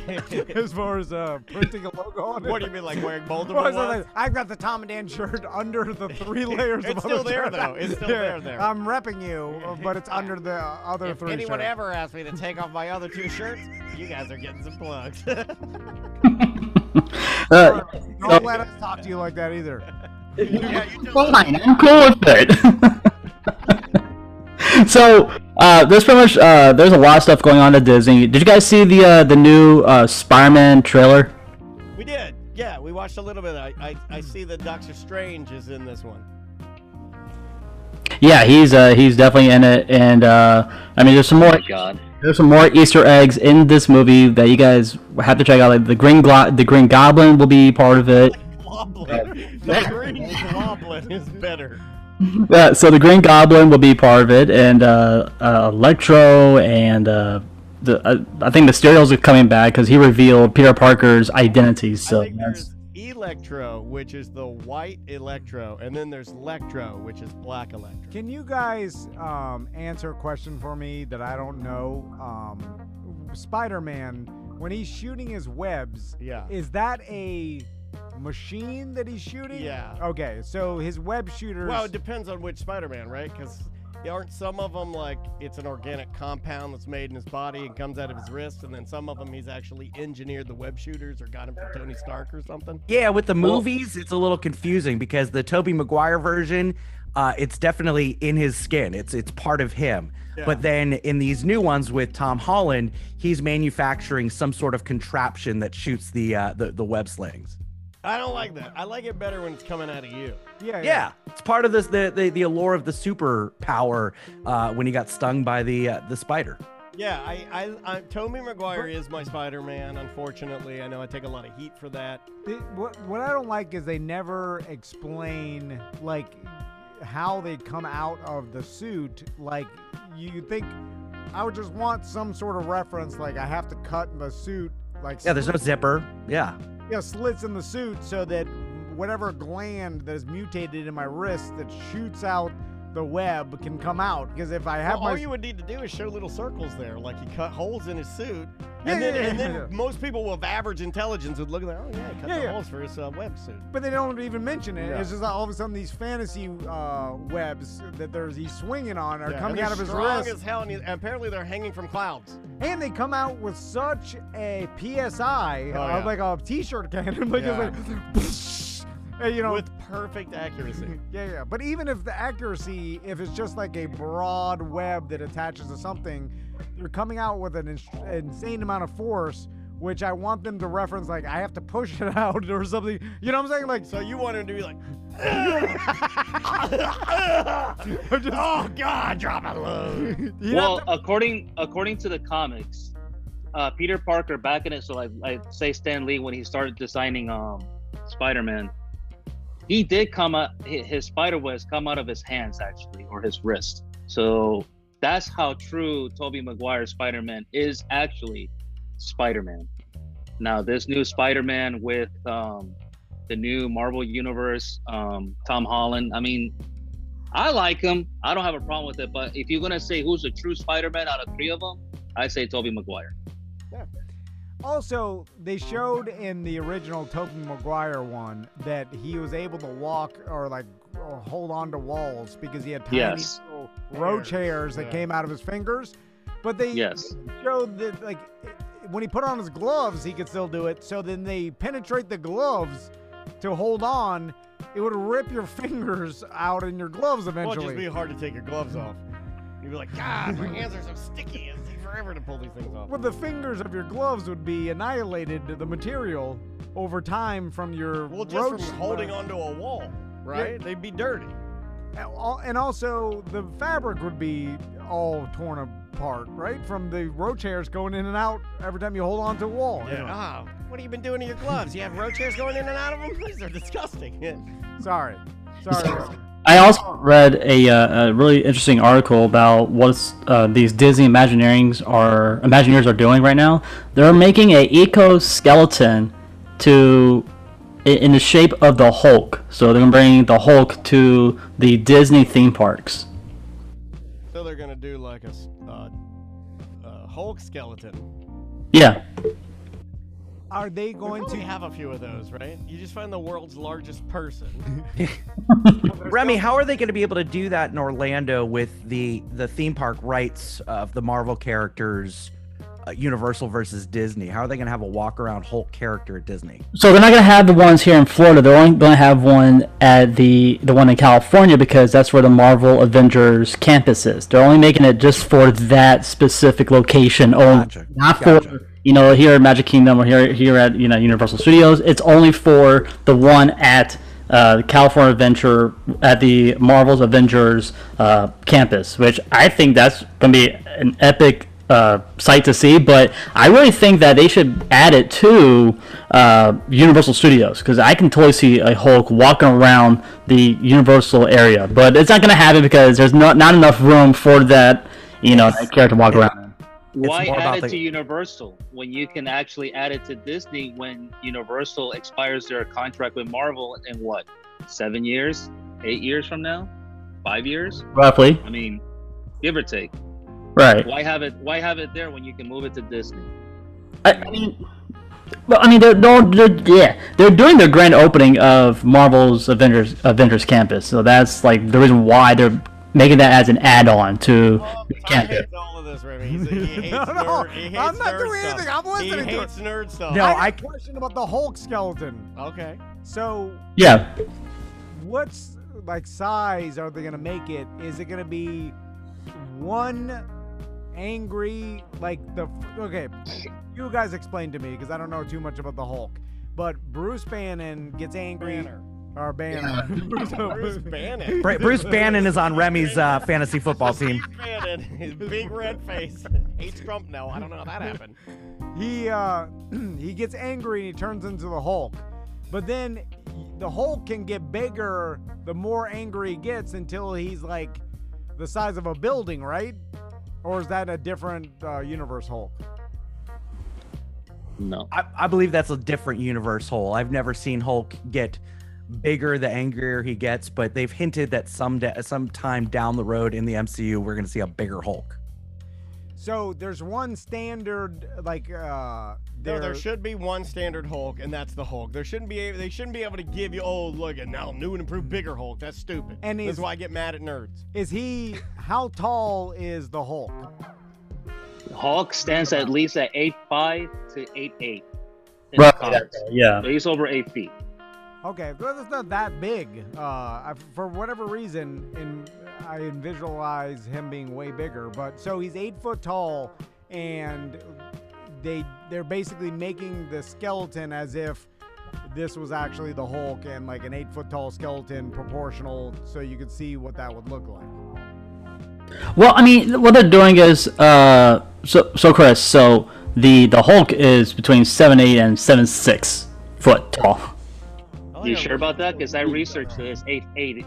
as far as uh, printing a logo on it. What do you mean, like wearing multiple ones? like, I've got the Tom and Dan shirt under the three layers of It's other still there, shirts. though. It's still Yeah, there, there. I'm repping you, uh, but it's under the other If three anyone shirts. ever asks me to take off my other two shirts, you guys are getting some plugs. Uh, Don't let us talk to you like that either. yeah, you Fine, I'm cool with it. so uh, there's pretty much uh, there's a lot of stuff going on at Disney. Did you guys see the uh, the new uh, Spider-Man trailer? we did. Yeah, we watched a little bit. I, I, I see that Doctor Strange is in this one. Yeah, he's uh, he's definitely in it, and uh, I mean there's some more Oh God. there's some more Easter eggs in this movie that you guys have to check out. Like the Green Glo- the Green Goblin will be part of it. Goblin. the Green Goblin is better. Yeah, so the Green Goblin will be part of it, and uh, uh, Electro, and uh, the uh, I think Mysterio's are coming back because he revealed Peter Parker's identity. So that's Electro, which is the white Electro, and then there's Electro, which is black Electro. Can you guys um, answer a question for me that I don't know? Um, Spider-Man, when he's shooting his webs, Yeah. is that a machine that he's shooting? Yeah. Okay, so his web shooters. Well, it depends on which Spider-Man, right? Because aren't some of them like it's an organic compound that's made in his body and comes out of his wrist, and then some of them he's actually engineered the web shooters or got them from Tony Stark or something. Yeah, with the movies, it's a little confusing because the Tobey Maguire version, uh, it's definitely in his skin. It's it's part of him. Yeah. But then in these new ones with Tom Holland, he's manufacturing some sort of contraption that shoots the uh, the, the web slings. I don't like that. I like it better when it's coming out of you. Yeah, Yeah, it's part of this the the, the allure of the superpower uh, when he got stung by the uh, the spider. Yeah, I, I, I Tobey Maguire is my Spider-Man. Unfortunately, I know I take a lot of heat for that. It- what what I don't like is they never explain like how they come out of the suit. Like you think I would just want some sort of reference, like I have to cut the suit, like Yeah, there's no zipper. Yeah. Yeah slits in the suit so that whatever gland that is mutated in my wrist that shoots out the web can come out. Because if I have Well, my all you would need to do is show little circles there, like he cut holes in his suit, Yeah, and then yeah, and then most people with average intelligence would look at that. Oh yeah, he cut Yeah, the yeah. holes for his uh, web suit. But they don't even mention it. Yeah. It's just all of a sudden these fantasy uh, webs that there's he's swinging on are Yeah, coming out of his strong wrist. as hell, and, he- apparently they're hanging from clouds. And they come out with such a PSI Oh, of yeah. like a t-shirt cannon, Yeah. it's like, you know, with perfect accuracy. yeah, yeah. But even if the accuracy, if it's just like a broad web that attaches to something, they're coming out with an ins- insane amount of force, which I want them to reference like I have to push it out or something. You know what I'm saying? Like, so you want him to be like, oh God, drop a load. well, according according to the comics, uh, Peter Parker back in it. So like, like say Stan Lee when he started designing um Spider-Man, he did come hi- his spider webs come out of his hands actually or his wrist. So that's how true Tobey Maguire's Spider-Man is actually Spider-Man. Now this new Spider-Man with um the new Marvel Universe, um, Tom Holland. I mean, I like him. I don't have a problem with it. But if you're gonna say who's the true Spider-Man out of three of them, I say Tobey Maguire. Also, they showed in the original Tobey Maguire one that he was able to walk or like or hold on to walls because he had tiny Yes. little roach hairs that yeah. came out of his fingers. But they Yes. showed that like when he put on his gloves, he could still do it. So then they penetrate the gloves to hold on. It would rip your fingers out in your gloves Well, it'd just be hard to take your gloves off. You'd be like, God, my hands are so sticky. It'll take forever to pull these things off. Well, the fingers of your gloves would be annihilated to the material over time from your Well, just roach from holding onto a wall, right? They'd be dirty. And also, the fabric would be all torn apart, right? From the roach hairs going in and out every time you hold on to a wall. you Yeah. know. Ah, what have you been doing to your gloves? You have roach hairs going in and out of them? These are disgusting. Sorry. Sorry. I also read a, uh, a really interesting article about what uh, these Disney Imagineers are Imagineers are doing right now. They're making a exoskeleton to in the shape of the Hulk. So they're gonna bring the Hulk to the Disney theme parks. So they're gonna do like a uh, uh, Hulk skeleton. Yeah. Are they going to have a few of those, right? You just find the world's largest person. Remy, how are they going to be able to do that in Orlando with the the theme park rights of the Marvel characters, uh, Universal versus Disney? How are they going to have a walk around Hulk character at Disney? So they're not gonna have the ones here in Florida. They're only gonna have one at the the one in California because that's where the Marvel Avengers campus is. They're only making it just for that specific location only, not for you know here at Magic Kingdom or here here at you know Universal Studios. It's only for the one at uh, California Adventure at the Marvel's Avengers uh, campus, which I think that's gonna be an epic uh, sight to see, but I really think that they should add it to uh, Universal Studios because I can totally see a Hulk walking around the Universal area, but it's not going to happen because there's not not enough room for that, you know, that character to walk around. Why add it the- to Universal when you can actually add it to Disney when Universal expires their contract with Marvel in what? Seven years? Eight years from now? Five years? Roughly. I mean, give or take. Right. Why have it? Why have it there when you can move it to Disney? I, I mean, well, I mean, they're, they're, they're yeah, they're doing their grand opening of Marvel's Avengers Avengers Campus, so that's like the reason why they're making that as an add-on to the Tom campus. hates all of this, Remy. He hates No, no, nerd. He hates I'm not doing stuff. anything. I'm listening He to hates it. nerd stuff. No, I I- question about the Hulk skeleton. Okay. So, Yeah. what's like size are they gonna make it? Is it gonna be one angry like the okay? You guys explain to me because I don't know too much about the Hulk. But Bruce Bannon gets angry. Banner. Or Banner. Bruce Bannon. Bru- Bruce Bannon is on Remy's uh, fantasy football team. Bannon, his big red face, hates Trump now. I don't know how that happened. he uh he gets angry and he turns into the Hulk. But then the Hulk can get bigger the more angry he gets until he's like the size of a building, right? Or is that a different uh, universe Hulk? No. I, I believe that's a different universe whole. I've never seen Hulk get bigger the angrier he gets, but they've hinted that some da- sometime down the road in the MCU we're going to see a bigger Hulk. So there's one standard like uh No, there there should be one standard Hulk, and that's the Hulk. There shouldn't be. They shouldn't be able to give you. Oh, look at now, new and improved, bigger Hulk. That's stupid. And that's is- why I get mad at nerds. is he how tall is the Hulk? Hulk stands at least at eight five to eight eight. Roughly yeah. So he's over eight feet. Okay, but it's not that big. Uh, I, for whatever reason, in I visualize him being way bigger. But so he's eight foot tall, and they they're basically making the skeleton as if this was actually the Hulk and like an eight foot tall skeleton proportional, so you could see what that would look like. Well, I mean, what they're doing is, uh, so so Chris, so the the Hulk is between seven eight and seven six foot tall. You sure about that? Because I researched this. Eight eight.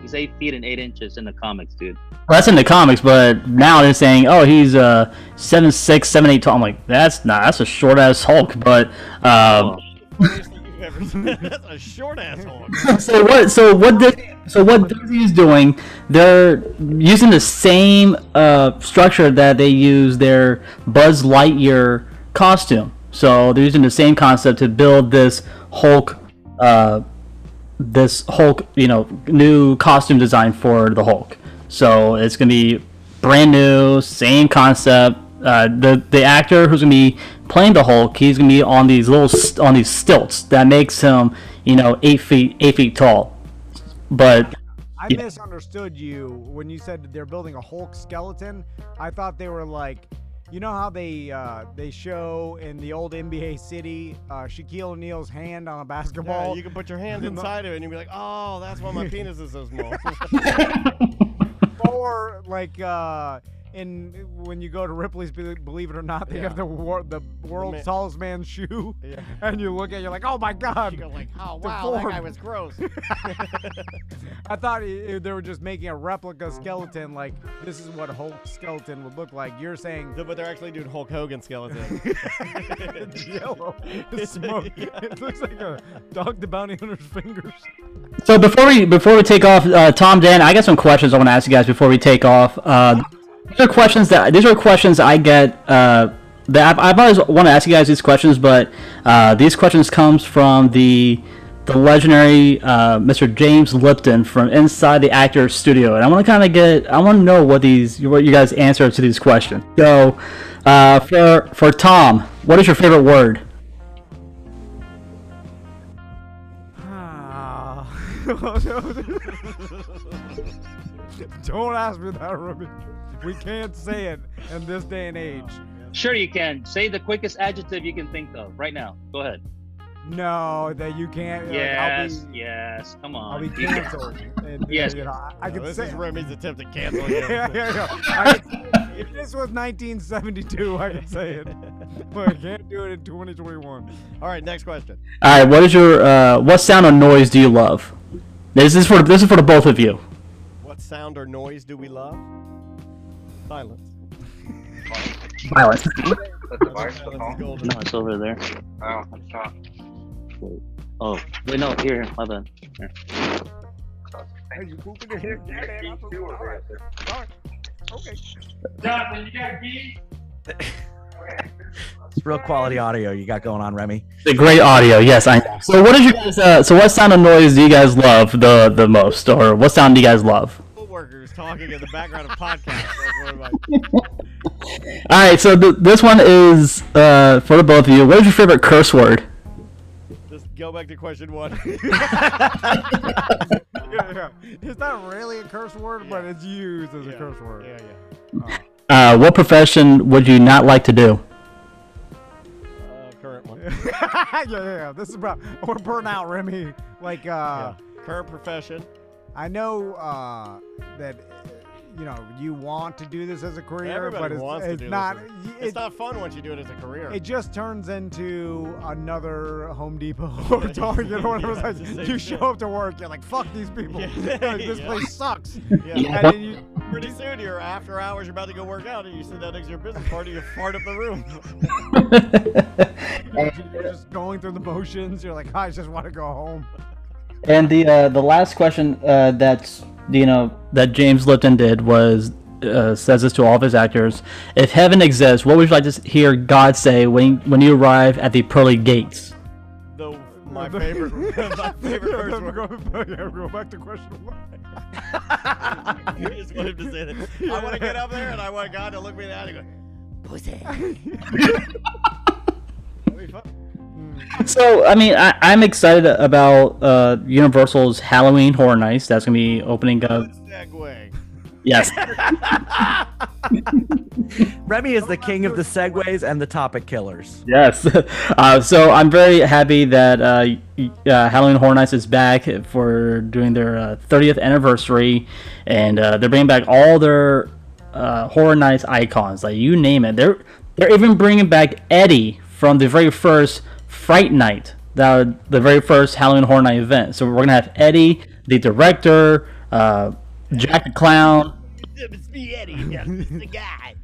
He's eight feet and eight inches in the comics, dude. Well, that's in the comics, but now they're saying, oh, he's uh seven six, seven eight tall. I'm like, that's not that's a short ass Hulk, but um. You've ever seen- that's a short ass Hulk. so what? So what? Dis- so what Disney is doing? They're using the same uh, structure that they use their Buzz Lightyear costume. So they're using the same concept to build this Hulk, uh, this Hulk, you know, new costume design for the Hulk. So it's gonna be brand new, same concept. Uh, the the actor who's gonna be playing the Hulk, he's gonna be on these little st- on these stilts that makes him, you know, eight feet eight feet tall. But I Yeah. misunderstood you when you said they're building a Hulk skeleton. I thought they were like, you know how they uh, they show in the old NBA City uh, Shaquille O'Neal's hand on a Yeah, basketball. you can put your hand inside of it and you'll be like, oh, that's why my penis is so small. or like uh, in when you go to Ripley's, believe it or not, they Yeah. have the wor- the world's man- tallest man's shoe, Yeah. and you look at it, you're like, oh my god. you go like, oh wow, that guy was gross. I thought i- i- they were just making a replica skeleton, like this is what a Hulk skeleton would look like. You're saying No, but they're actually doing Hulk Hogan skeleton. it's yellow, it's smoke. It looks like a dog the bounty hunter's fingers. So before we before we take off, uh, Tom, Dan, I got some questions I want to ask you guys before we take off. Uh, these are questions that these are questions I get. Uh, that I've, I've always want to ask you guys these questions, but uh, these questions comes from the the legendary uh, Mr. James Lipton from inside the actor studio, and I want to kind of get I want to know what these what you guys answer to these questions. So uh, for for Tom, what is your favorite word? Ah. Don't ask me that, Ruby. We can't say it in this day and age. Sure, you can. Say the quickest adjective you can think of right now. Go ahead. No, that you can't. like, yes, I'll be, yes. Come on. I'll be You can- canceled. And, uh, Yes. you know, I, I No, could this say. is Remy's attempt to cancel you. yeah, yeah, yeah. I could if this was 1972, I could say it, but I can't do it in 2021. All right, next question. All right, what is your uh, what sound or noise do you love? This is for this is for the both of you. What sound or noise do we love? Silence. Violent. No, it's over there. Oh, it's not. Oh, wait, no, here, my bad. Here. Hey, you pooping in here? Yeah, man, I'm pooping. All right. All right. Okay. Jonathan, you got beef? It's real quality audio you got going on, Remy. The great audio, yes, I know. So what did you guys? Uh, so what sound of noise do you guys love the the most, or what sound do you guys love? Workers talking in the background of podcasts. That's one of my- All right, so th- this one is uh, for the both of you. What is your favorite curse word? Just go back to question one. yeah, yeah. It's not really a curse word, but it's used as a curse word. Yeah, yeah. Uh, what profession would you not like to do? Uh, current one. yeah, yeah, yeah. This is about we're burnt out, Remy. Like, uh, Current profession. I know uh, that uh, you know you want to do this as a career, Everybody but it's, wants it's to do not. this. y- It's it- not fun once you do it as a career. It just turns into another Home Depot or Target or whatever. Yeah, It's it's like you same show up to work, you're like, "Fuck these people! Yeah. Like, this Yeah. place sucks." Yeah. And then you, Pretty soon, you're after hours, you're about to go work out, and you sit down next to your business partner, you fart up the room. you're just going through the motions. You're like, "I just want to go home." And the uh, the last question uh, that's you know that James Lipton did was uh, says this to all of his actors: If heaven exists, what would you like to hear God say when when you arrive at the pearly gates? The, my favorite, my favorite Yeah, curse then word. Go, yeah, go back to question one. I just want him to say that. I want to get up there, and I want God to look me in the eye and go, "Pussy." That'd be fun. So I mean, I, I'm excited about uh, Universal's Halloween Horror Nights. That's gonna be opening up. Segue. Yes. Remy is the king of the segues and the topic killers. Yes. Uh, so I'm very happy that uh, uh, Halloween Horror Nights is back for doing their uh, 30th anniversary, and uh, they're bringing back all their uh, Horror Nights icons, like you name it. They're they're even bringing back Eddie from the very first Fright Night, the the very first Halloween Horror Night event. So we're gonna have Eddie, the director, uh, Jack the Clown, It's me, Eddie. Yeah, it's the guy.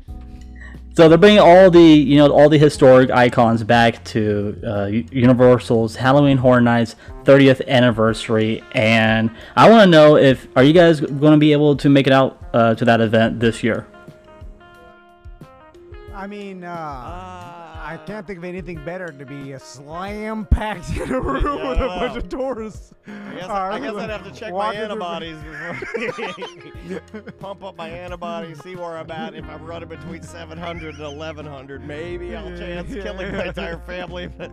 So they're bringing all the you know all the historic icons back to uh, Universal's Halloween Horror Nights 30th anniversary, and I want to know if are you guys going to be able to make it out uh, to that event this year? I mean, uh, I can't think of anything better to be a slam packed in a room Yeah, with a I bunch of tourists. I guess, Uh, I guess I'd have to check my antibodies before pump up my antibodies, see where I'm at. If I'm running between 700 and 1100, maybe I'll chance Yeah, killing yeah. my entire family. But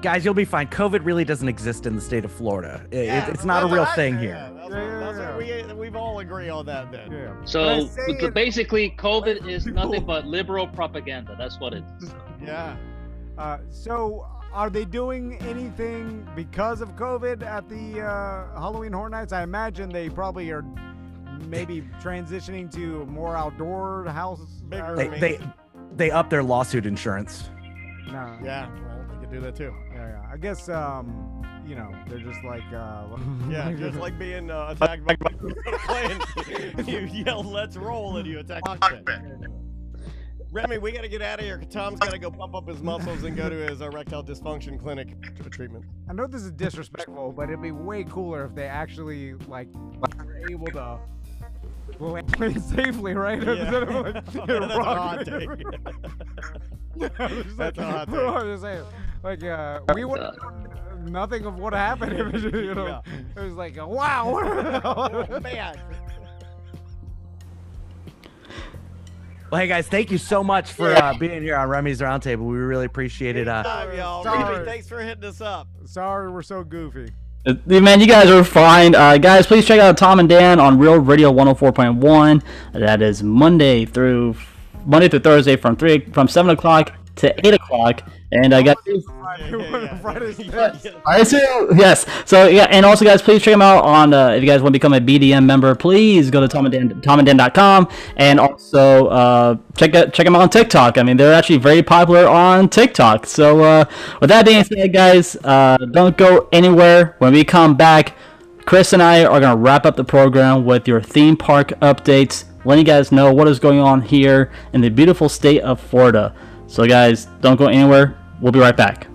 Guys, you'll be fine. COVID really doesn't exist in the state of Florida. It- it- it's not a real I- thing yeah, here. That's, what, that's what we we've all agree on that then. So but basically, COVID is nothing but liberal propaganda. That's what it is. Yeah. Uh, so, are they doing anything because of COVID at the uh, Halloween Horror Nights? I imagine they probably are maybe transitioning to more outdoor house. uh, They, they they up their lawsuit insurance. No. Yeah, well, they could do that too. Yeah, yeah. I guess um, you know, they're just like uh, Yeah, just like being uh, attacked by a plane. you yell, "Let's roll!" and you attack. Remy, we gotta get out of here. Tom's gotta go pump up his muscles and go to his erectile dysfunction clinic t- treatment. I know this is disrespectful, but it'd be way cooler if they actually like were able to land safely, right? Yeah. Instead of like That's hot take. That's like- a hot take. just saying, like uh, we would nothing of what happened. If it, you know, it was like wow. oh, man. Well, hey guys, thank you so much for uh, being here on Remy's Roundtable. We really appreciate it. Uh, Anytime, y'all. Sorry. Remy, thanks for hitting us up. Sorry, we're so goofy. Uh, Man, you guys are fine. Uh, guys, please check out Tom and Dan on Real Radio 104.1. That is Monday through Monday through Thursday from three from seven o'clock to eight o'clock. And I got Friday's I too. Yes. So yeah, and also guys, please check them out on. Uh, if you guys want to become a BDM member, please go to Tom and Dan, TomandDan.com, and also uh, check out check them out on TikTok. I mean, they're actually very popular on TikTok. So uh, with that being said, guys, uh, don't go anywhere. When we come back, Chris and I are gonna wrap up the program with your theme park updates letting you guys know what is going on here in the beautiful state of Florida. So, guys, don't go anywhere. We'll be right back.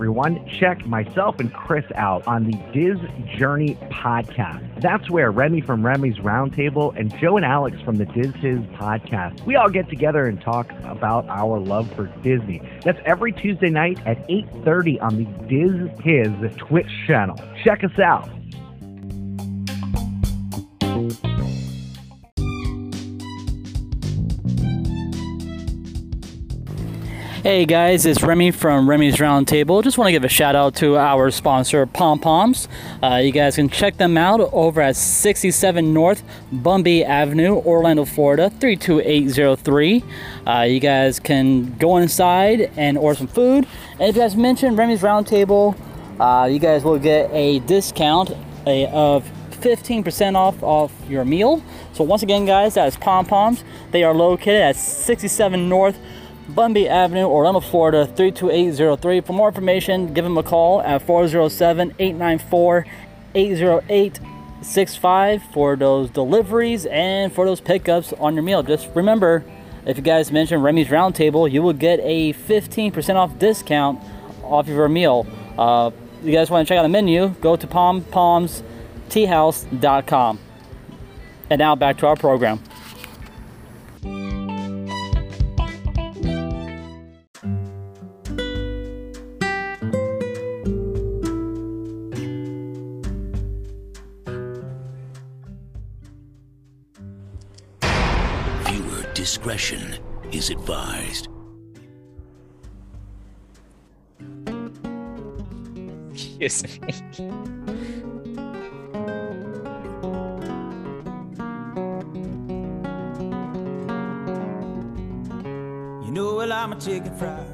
Everyone. Check myself and Chris out on the Diz Journey podcast. That's where Remy from Remy's Roundtable and Joe and Alex from the Diz Hiz podcast, we all get together and talk about our love for Disney. That's every Tuesday night at 8.30 on the Diz Hiz Twitch channel. Check us out. Hey guys, it's Remy from Remy's Roundtable. Just want to give a shout out to our sponsor, Pom Poms. Uh, you guys can check them out over at 67 North Bumby Avenue, Orlando, Florida, 32803. Uh, you guys can go inside and order some food. And if you guys mention Remy's Roundtable, uh, you guys will get a discount of 15% off off your meal. So once again, guys, that is Pom Poms. They are located at 67 North Bumby Avenue, Orlando, Florida 32803. For more information, give them a call at 407-894-80865 for those deliveries and for those pickups on your meal. Just remember, if you guys mention Remy's Roundtable, you will get a 15% off discount off of your meal. Uh, you guys want to check out the menu, go to pompomsteahouse.com. And now back to our program. Discretion is advised. Excuse me. You know well I'm a chicken fried.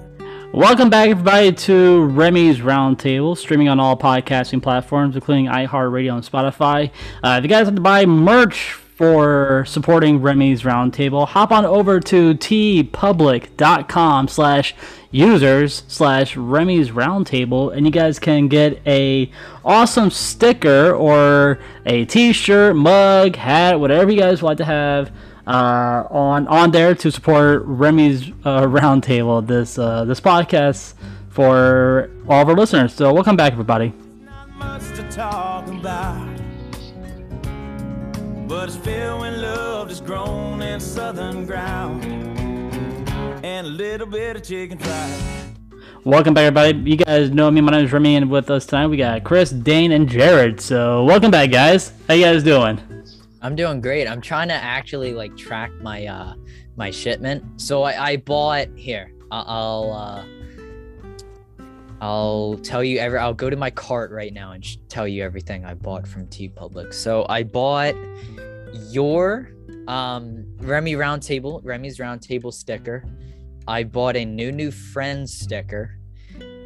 Welcome back, everybody, to Remy's Roundtable, streaming on all podcasting platforms, including iHeartRadio and Spotify. Uh, if you guys want to buy merch for supporting Remy's Roundtable, hop on over to teepublic.com slash users slash Remy's Roundtable, and you guys can get a awesome sticker or a t-shirt, mug, hat, whatever you guys want to have uh, on on there to support Remy's uh, Roundtable, this uh, this podcast for all of our listeners. So welcome back, everybody. But it's filled when love is grown in southern ground. And a little bit of chicken fried. Welcome back, everybody. You guys know me. My name is Remy, and with us tonight we got Chris, Dane, and Jared. So welcome back, guys. How you guys doing? I'm doing great. I'm trying to actually like track my uh my shipment. So I, I bought here. I- I'll uh I'll tell you every I'll go to my cart right now and sh- tell you everything I bought from TeePublic. So I bought your um Remy Roundtable, Remy's Roundtable sticker. I bought a new new friends sticker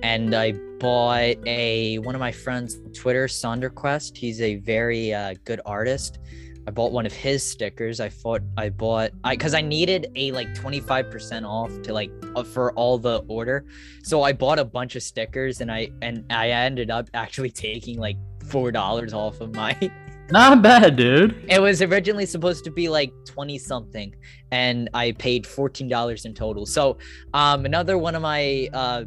and I bought a one of my friends Twitter, Sonderquest. He's a very uh, good artist. I bought one of his stickers. I thought I bought I because I needed a like 25% off to like uh, for all the order. So I bought a bunch of stickers and I and I ended up actually taking like four dollars off of my Not bad, dude. it was originally supposed to be like 20 something and I paid $14 in total. So um another one of my uh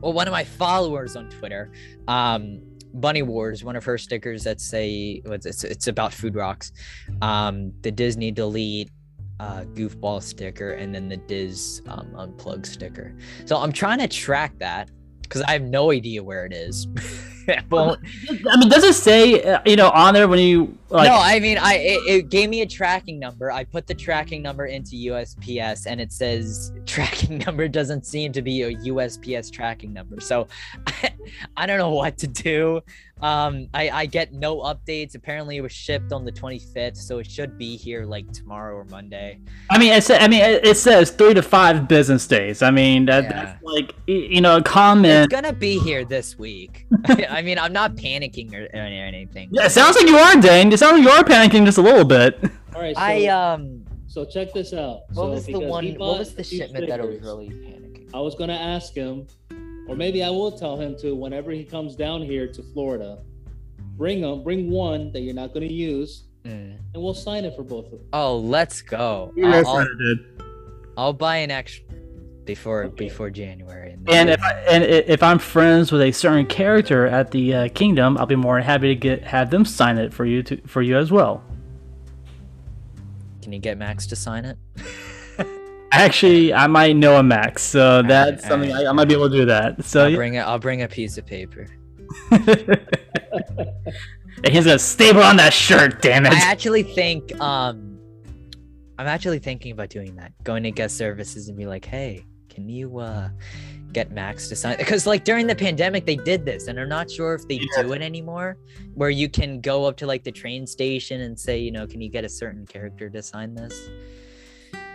well one of my followers on Twitter, um Bunny Wars, one of her stickers that say it's it's, about food rocks. Um the Disney delete uh, goofball sticker and then the Diz um, unplug sticker. So I'm trying to track that because I have no idea where it is. Well, I mean, does it say uh, you know on there when you like no, I mean, I it, it gave me a tracking number. I put the tracking number into USPS, and it says tracking number doesn't seem to be a USPS tracking number. So I, I don't know what to do. Um, I I get no updates. Apparently, it was shipped on the 25th, so it should be here like tomorrow or Monday. I mean, it, sa- I mean, it it says three to five business days. I mean, that, that's like you know, a comment. It's gonna be here this week. I mean, I'm not panicking or, or anything. Yeah, it sounds like you are, Dane. It sounds like you are panicking just a little bit. All right. So, I um. So check this out. What so was the one? he What was the two shipment that was really panicking? I was gonna ask him, or maybe I will tell him to whenever he comes down here to Florida, bring him, bring one that you're not gonna use, Mm. and we'll sign it for both of them. Oh, let's go. Yeah, I'll, I'll, I did. I'll buy an extra before before January. And if I, and if I'm friends with a certain character at the uh, kingdom, I'll be more than happy to get have them sign it for you to for you as well. Can you get Max to sign it? Actually, I might know a Max, so that's all something right. I, I might be able to do that. So I'll yeah. bring it. I'll bring a piece of paper. And he's gonna staple on that shirt. Damn it! I actually think um, I'm actually thinking about doing that. Going to guest services and be like, hey, can you uh get Max to sign? Because like during the pandemic, they did this, and I'm not sure if they do it anymore. Where you can go up to like the train station and say, you know, can you get a certain character to sign this?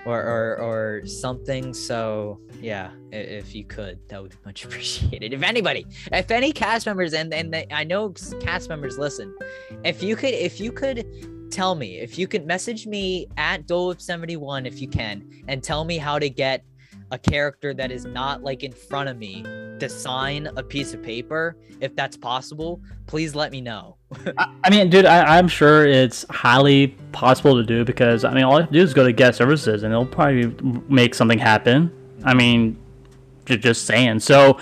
Or, or, or something. So yeah, if you could, that would be much appreciated. If anybody, if any cast members, and and they, I know cast members listen, if you could, if you could tell me, if you could message me at Dolewhip71 if you can, and tell me how to get a character that is not like in front of me to sign a piece of paper, if that's possible, please let me know. I mean, dude, I, I'm sure it's highly possible to do because I mean, all you have to do is go to guest services and they'll probably make something happen. I mean, ju- just saying. So,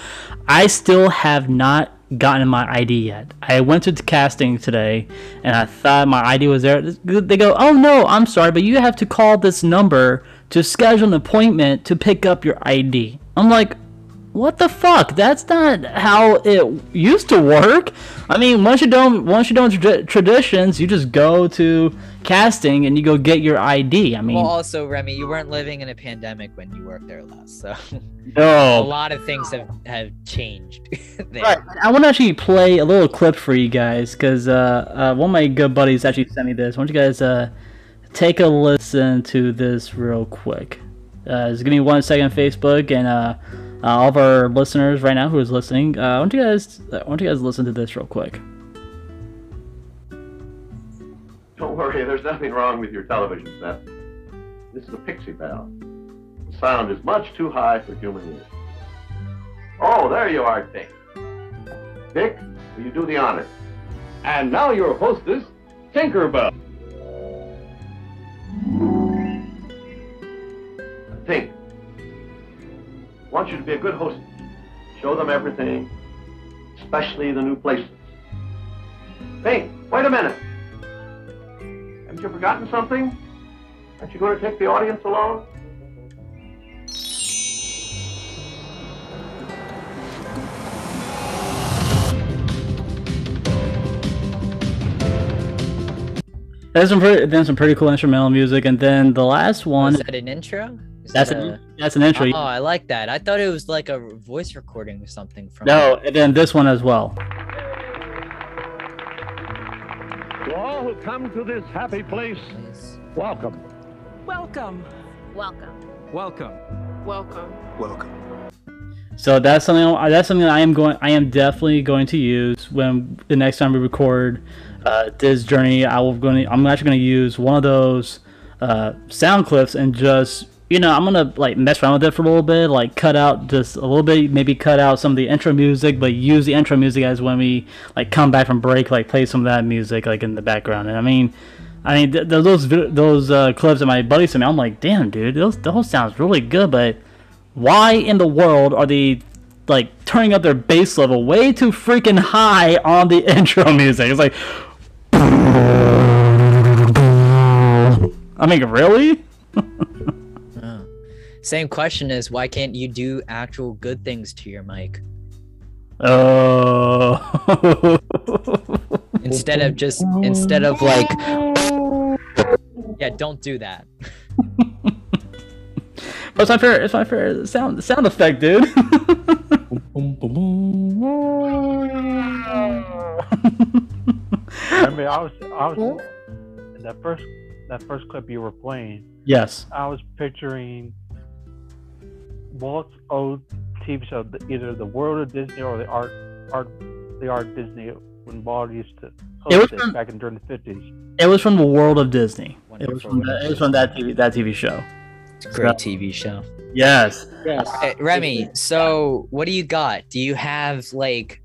I still have not gotten my ID yet. I went to casting today and I thought my ID was there. They go, "Oh no, I'm sorry, but you have to call this number to schedule an appointment to pick up your ID." I'm like, what the fuck? That's not how it used to work. I mean, once you don't once you don't tra- traditions, you just go to casting and you go get your ID. I mean, well, also, Remy, you weren't living in a pandemic when you worked there last, so No. a lot of things have have changed. there. Right. I want to actually play a little clip for you guys because uh, uh, one of my good buddies actually sent me this. Why don't you guys uh, take a listen to this real quick? Uh, just give me one second, Facebook, and uh, all of our listeners right now who is listening. Uh, why don't you guys? Why don't you guys listen to this real quick? Don't worry, there's nothing wrong with your television set. This is a Pixie Bell. The sound is much too high for human ears. Oh, there you are, Dick. Dick, will you do the honors? And now your hostess, Tinkerbell. Think. I want you to be a good hostess. Show them everything, especially the new places. Think, wait a minute. Haven't you forgotten something? Aren't you going to take the audience along? There's some pretty, then some pretty cool instrumental music, and then the last one. Is that an intro? Is That's that an a- that's an intro. Oh, I like that. I thought it was like a voice recording or something from. No, and then this one as well. To all who come to this happy place, welcome. Welcome. Welcome. Welcome. Welcome. Welcome. So that's something that's something I am going I am definitely going to use when the next time we record uh, this journey. I will going I'm actually going to use one of those uh, sound clips and just you know I'm gonna like mess around with it for a little bit, like cut out just a little bit, maybe cut out some of the intro music, but use the intro music as when we like come back from break, like play some of that music like in the background. And I mean. I mean, th- th- those those uh, clips that my buddy sent me, I'm like, damn, dude, those those sounds really good, but why in the world are they like turning up their bass level way too freaking high on the intro music? It's like, I mean, really? Same question is why can't you do actual good things to your mic? Oh. Instead of just instead of like Yeah, don't do that. But it's my favorite. It's my favorite sound sound effect, dude. I mean, I was, I was that first, that first clip you were playing. Yes. I was picturing Walt's old TV show, either the World of Disney or the Art, Art, the Art Disney, when Walt used to It host was it from- back in during the fifties. It was from the world of Disney. It was from that, it was from that TV that TV show. It's a great TV show. Yes. Yes. Uh, Remy, so what do you got? Do you have like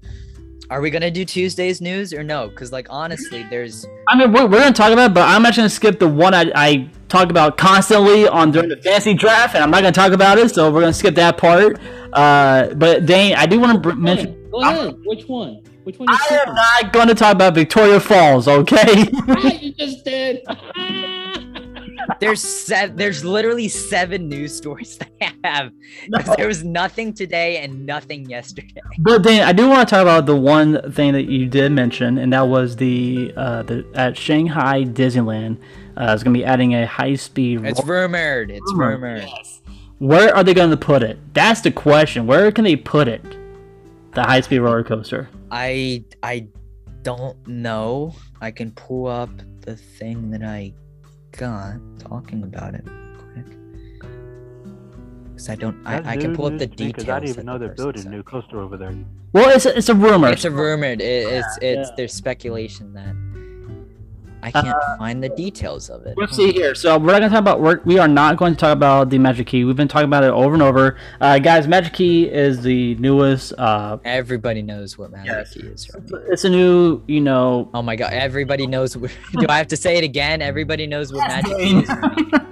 are we gonna do Tuesday's news or no? Because like honestly, there's I mean, we're, we're gonna talk about, it, but I'm actually gonna skip the one I, I talk about constantly on during the fantasy draft, and I'm not gonna talk about it. So we're gonna skip that part. Uh, but Dane, I do want to br- mention. Go ahead. Which one? Which one? You I am not going to talk about Victoria Falls, okay? you just did. there's se- there's literally seven news stories that I have. 'Cause There was nothing today and nothing yesterday. But Dan, I do want to talk about the one thing that you did mention, and that was the uh, the at Shanghai Disneyland uh, is going to be adding a high speed. It's rumored. It's Rumored, rumored. Where are they going to put it? That's the question. Where can they put it? The high speed roller coaster. I I don't know. I can pull up the thing that I got talking about it quick. Cause I don't. I, I can pull up the news to details. I didn't even know the they're building a new coaster over there. Well, it's a, it's a rumor. It's a rumored. It, it's it's yeah. there's speculation that I can't find the details of it. Let's see here. So we're not going to talk about. We're, we are not going to talk about the Magic Key. We've been talking about it over and over, uh, guys. Magic Key is the newest. Uh, Everybody knows what Magic Key is. Right? it's a new, you know. Oh my god! Everybody knows. What, do I have to say it again? Everybody knows what Magic Key is.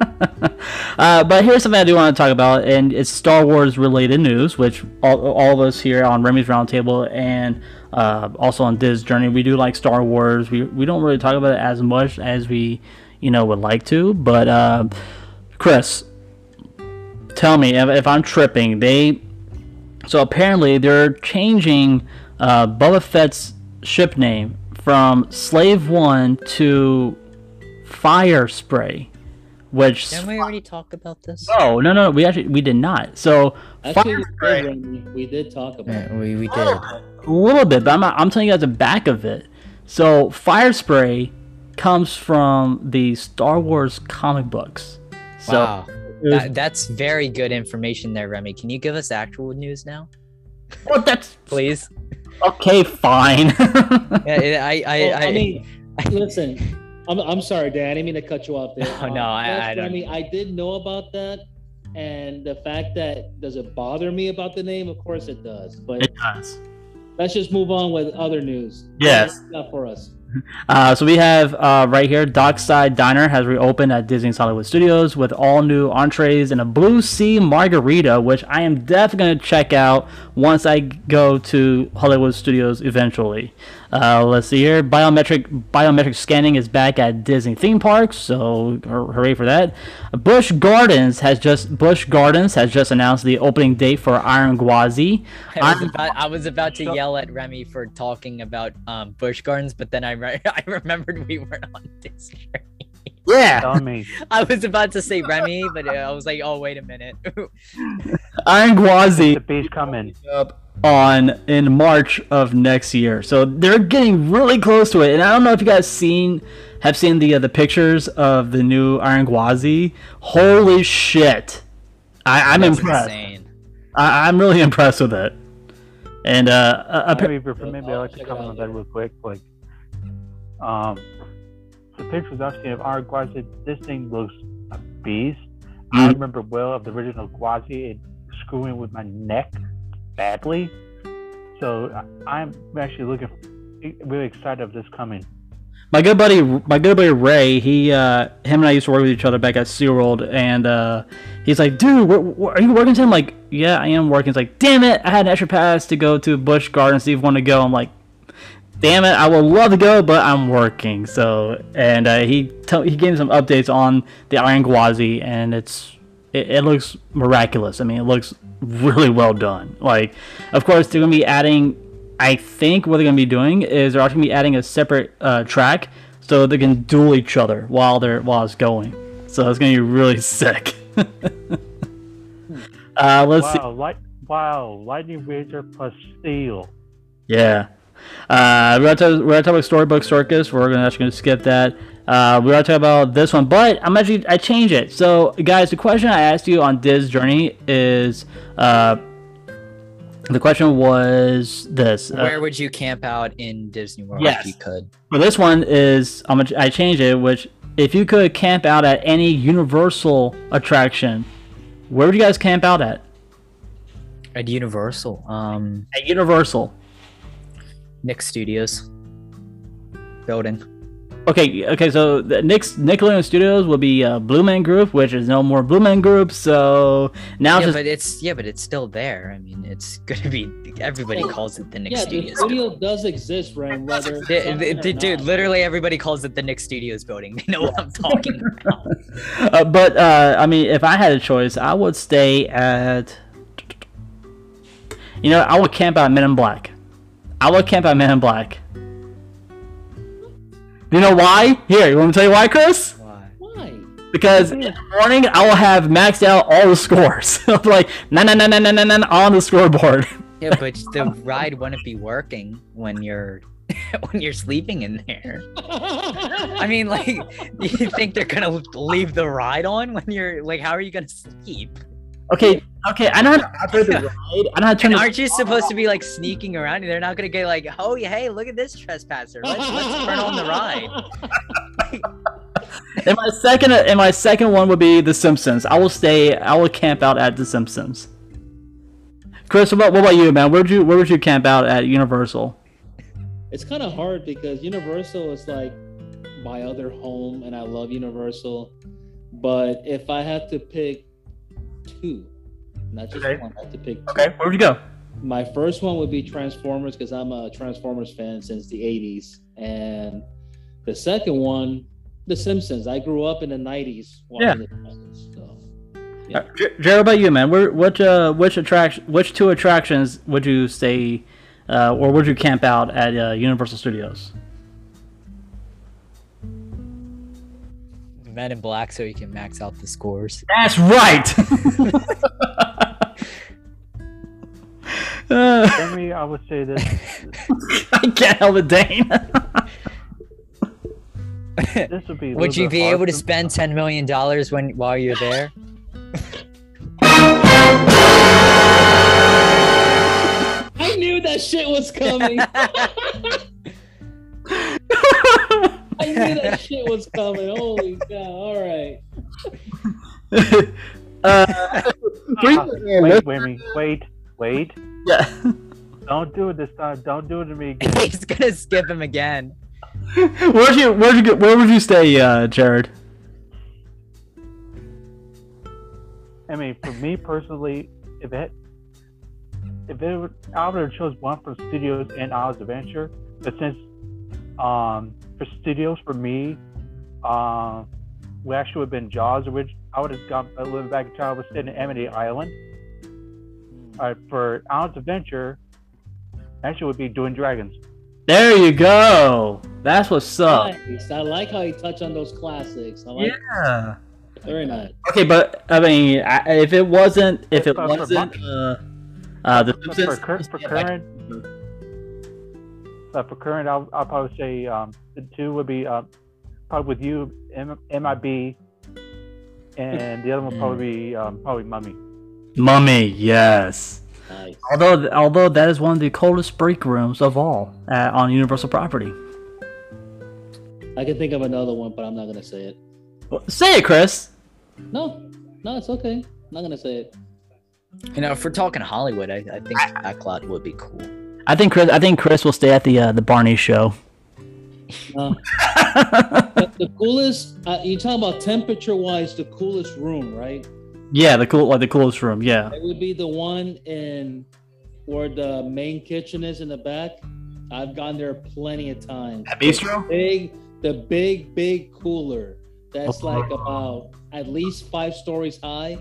Uh, but here's something I do want to talk about, and it's Star Wars related news, which all, all of us here on Remy's Roundtable and uh, also on this Journey, we do like Star Wars. We, we don't really talk about it as much as we, you know, would like to. But uh, Chris, tell me if, if I'm tripping. They so apparently they're changing uh, Boba Fett's ship name from Slave One to Fire Spray, which Didn't we already talk about this? no, no, no, we actually we did not. So Actually, Fire we Spray, did, we did talk about it. we, we oh, did. a little bit, but I'm I'm telling you guys the back of it. So Fire Spray comes from the Star Wars comic books. So wow. was- That, that's very good information there, Remy. Can you give us actual news now? Well, that's please. okay, fine. Yeah, I, I, Well, I, I mean, listen, I'm, I'm sorry, Dan. I didn't mean to cut you off there. Oh, no, I- yes, I don't- Remy, I did know about that, and the fact that does it bother me about the name? Of course it does. But it does. let's just move on with other news. Yes. Not for us. Uh, so we have uh, right here, Dockside Diner has reopened at Disney's Hollywood Studios with all new entrees and a Blue Sea Margarita, which I am definitely going to check out once I go to Hollywood Studios eventually. Uh, let's see here, biometric biometric scanning is back at Disney theme parks, so hooray for that. Busch Gardens has just Busch Gardens has just announced the opening date for Iron Gwazi. I was about, I was about to yell at Remy for talking about um, Busch Gardens, but then I, re- I remembered we weren't on this journey. Yeah. Tell me. I was about to say Remy, but uh, I was like, oh, wait a minute. Iron Gwazi The beast coming. up on in March of next year. So they're getting really close to it. And I don't know if you guys seen have seen the uh, the pictures of the new Iron Gwazi. Holy shit! I, I'm That's impressed. insane. I, I'm really impressed with it. And uh, uh, maybe for maybe I like to comment on that real quick. Like, um, the pictures I've seen of Iron Gwazi, this thing looks a beast. I Mhm. remember well of the original Gwazi it screwing with my neck badly. So I'm actually looking really excited of this coming. my good buddy, my good buddy Ray, he, uh, him and I used to work with each other back at SeaWorld, and uh, he's like, "Dude, where, where, are you working today?" I'm like, "Yeah, I am working." He's like, "Damn it, I had an extra pass to go to Busch Gardens. If you want to go." I'm like, "Damn it, I would love to go, but I'm working." So, and uh, he tell he gave me some updates on the Iron Gwazi, and it's it, it looks miraculous. I mean, it looks really well done. Like, of course, they're gonna be adding I think what they're gonna be doing is they're actually gonna be adding a separate uh, track so they can duel each other while they're while it's going. So it's gonna be really sick. uh, let's see. wow, light, wow, lightning razor plus steel. Yeah. Uh, we're gonna talk, we're gonna talk about Storybook Circus. We're gonna actually gonna skip that. Uh, we're gonna talk about this one, but I'm actually I changed it. So, guys, the question I asked you on Diz Journey is, uh, the question was this: uh, Where would you camp out in Disney World Yes. if you could? Well, this one is I'm gonna, I changed it, which if you could camp out at any Universal attraction, where would you guys camp out at? At Universal, um, At Universal. Nick Studios building. Okay, okay. So the Nick's Nickelodeon Studios will be uh, Blue Man Group, which is no more Blue Man Group. So now yeah, it's just but it's yeah, but it's still there. I mean, it's gonna be everybody calls it the Nick yeah, the Studios. studio does exist, Ren. Whether The- the- dude, not. literally everybody calls it the Nick Studios building. They know what I'm talking about. Uh, but uh, I mean, if I had a choice, I would stay at. You know, I would camp out Men in Black. I would camp out Man in Black. You know why? Here, you want me to tell you why, Chris? Why? Because in the morning I will have maxed out all the scores. like na na na na na na na on the scoreboard. Yeah, but the ride wouldn't be working when you're when you're sleeping in there. I mean, like, you think they're gonna leave the ride on when you're like? How are you gonna sleep? Okay, okay, I know how to operate the ride. I know how to turn And the aren't you supposed to be like sneaking around? They're not gonna get like, oh yeah, hey, look at this trespasser. Let's let's turn on the ride. And my second and my second one would be The Simpsons. I will stay. I will camp out at The Simpsons. Chris, what, what about you, man? Where would you Where would you camp out at Universal? it's kind of hard because Universal is like my other home, and I love Universal. But if I had to pick two, not just Okay. one, I have to pick. Two. Okay, where would you go? My first one would be Transformers because I'm a Transformers fan since the '80s, and the second one, The Simpsons. I grew up in the '90s watching The Simpsons. So. Uh, J- Jared, what about you, man? Where which uh which attraction which two attractions would you stay, uh, or would you camp out at uh, Universal Studios? Men in Black, so you can max out the scores. That's right. For me, I would say this. I can't help it, Dane. this would be. Would you be able to spend ten million dollars when while you're there? I knew that shit was coming. I knew that shit was coming. Holy cow! All right. uh, Ah, wait, wait, wait, wait. Yeah. Don't do it this time. Don't do it to me again. He's gonna skip him again. Where'd you Where'd you get Where would you stay, uh, Jared? I mean, for me personally, if it if it would, I would have chose one from Studios and Oz Adventure, but since um for Studios for me, um, we actually would have been Jaws, which I would have gone a little back in time. I was staying in Amity Island. All right, for Oz Adventure, actually would be doing dragons. There you go. That's what's up. Nice. I like how you touch on those classics. I like Yeah. Very nice. Okay, but I mean, I, if it wasn't, if it wasn't, uh, uh, the But for, Simpsons, cur- for current, but for current, I'll, I'll probably say um, the two would be uh, probably with you, M- MIB, and the other one would probably be um, probably Mummy. Mummy, yes. Nice. Although, although that is one of the coldest break rooms of all uh, on Universal property. I can think of another one, but I'm not gonna say it. Say it, Chris. No, no, it's okay. I'm not gonna say it. You know, if we're talking Hollywood, I, I think Backlot would be cool. I think Chris. I think Chris will stay at the uh, the Barney show. But the coolest, uh, you're talking about temperature wise, the coolest room, right? Yeah, the cool, like the coolest room. Yeah. It would be the one in where the main kitchen is in the back. I've gone there plenty of times. At Bistro? The big, the big, big cooler. That's like about at least five stories high.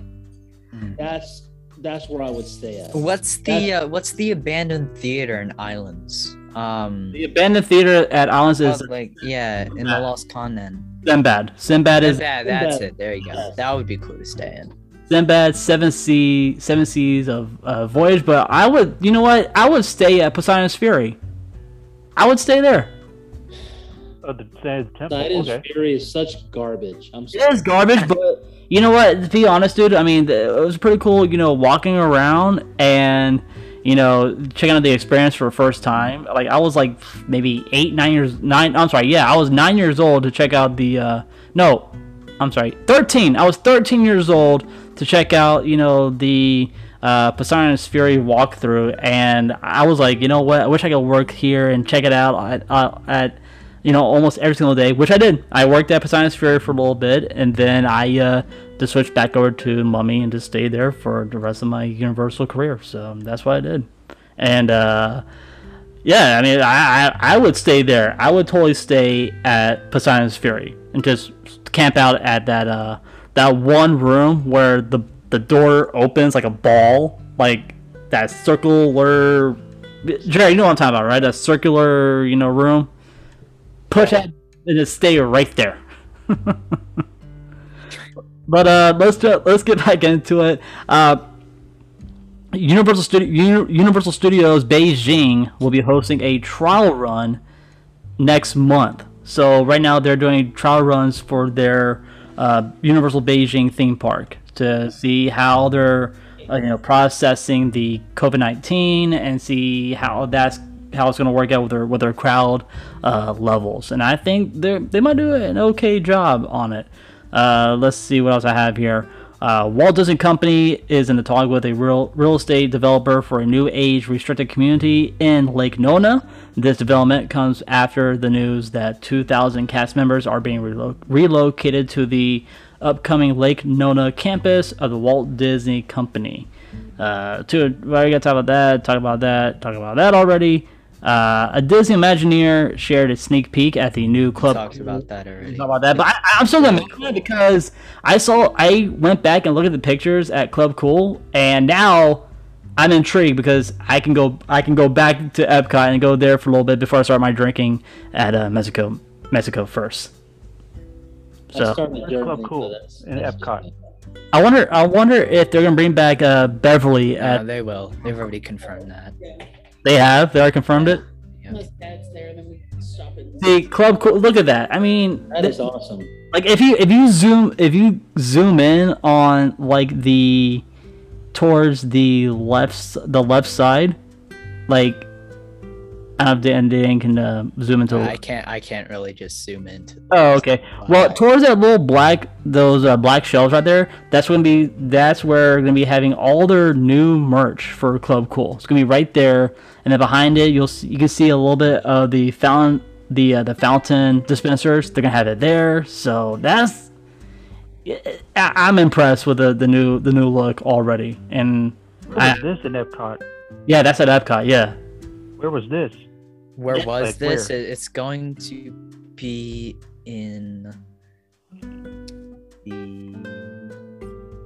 That's that's where I would stay at. What's the uh, what's the abandoned theater in Islands? Um, The abandoned theater at Islands is like yeah, in the Lost Continent. Sinbad. Sinbad is Sinbad, that's Sinbad. it. There you go. That would be cool to stay in. Sinbad, Seven Sea, Seven Seas of uh, Voyage. But I would, you know what? I would stay at Poseidon's Fury. I would stay there. Oh, the Sands Temple. Poseidon's okay. Fury is such garbage. I'm sorry. is garbage, but you know what? To be honest, dude, I mean, it was pretty cool. You know, walking around and you know checking out the experience for the first time. Like I was like maybe eight, nine years, nine. I'm sorry, yeah, I was nine years old to check out the. Uh, no, I'm sorry, thirteen. I was thirteen years old to check out. You know the. Uh, Poseidon's Fury walkthrough, and I was like, you know what? I wish I could work here and check it out at, uh, at you know, almost every single day, which I did. I worked at Poseidon's Fury for a little bit, and then I uh, just switched back over to Mummy and just stayed there for the rest of my Universal career. So that's what I did. And uh, yeah, I mean, I, I I would stay there. I would totally stay at Poseidon's Fury and just camp out at that uh that one room where the the door opens like a ball, like that circular. Jerry, you know what I'm talking about, right? That circular, you know, room. Push it and just stay right there. but uh, let's let's get back into it. Uh, Universal Studio Universal Studios Beijing will be hosting a trial run next month. So right now they're doing trial runs for their uh, Universal Beijing theme park to see how they're uh, you know processing the COVID nineteen and see how that's how it's going to work out with their with their crowd uh, levels. And I think they they might do an okay job on it. Uh, let's see what else I have here. Uh, Walt Disney Company is in the talk with a real real estate developer for a new age restricted community in Lake Nona. This development comes after the news that 2,000 cast members are being relo- relocated to the upcoming Lake Nona campus of the Walt Disney Company. Uh, to well, I got to talk about that. Talk about that. Talk about that already. Uh, a Disney Imagineer shared a sneak peek at the new club. Talked about that already. Talk about that, but I, I'm still gonna mention it because I saw I went back and looked at the pictures at Club Cool, and now I'm intrigued because I can go I can go back to Epcot and go there for a little bit before I start my drinking at uh, Mexico Mexico first. So started That's journaling Club Cool this. in Epcot. I wonder I wonder if they're gonna bring back uh, Beverly Uh, at they will. They've already confirmed that. They have they already confirmed it. Unless dad's there, then we stop it. See Club Cool look at that I mean That th- awesome. like if you if you zoom if you zoom in on like the towards the left the left side like I don't know if Dan, Dan can uh, zoom into I can't. I can't really just zoom into. Oh, okay. Well, towards that little black, those uh, black shelves right there, that's gonna be that's where we're gonna be having all their new merch for Club Cool. It's gonna be right there, and then behind it, you'll see, you can see a little bit of the fountain, the uh, the fountain dispensers. They're gonna have it there, so that's. I, I'm impressed with the, the new the new look already, and Where I, was this in Epcot? yeah, that's at Epcot. Yeah, Where was this? Where was Like this? where? It's going to be in the.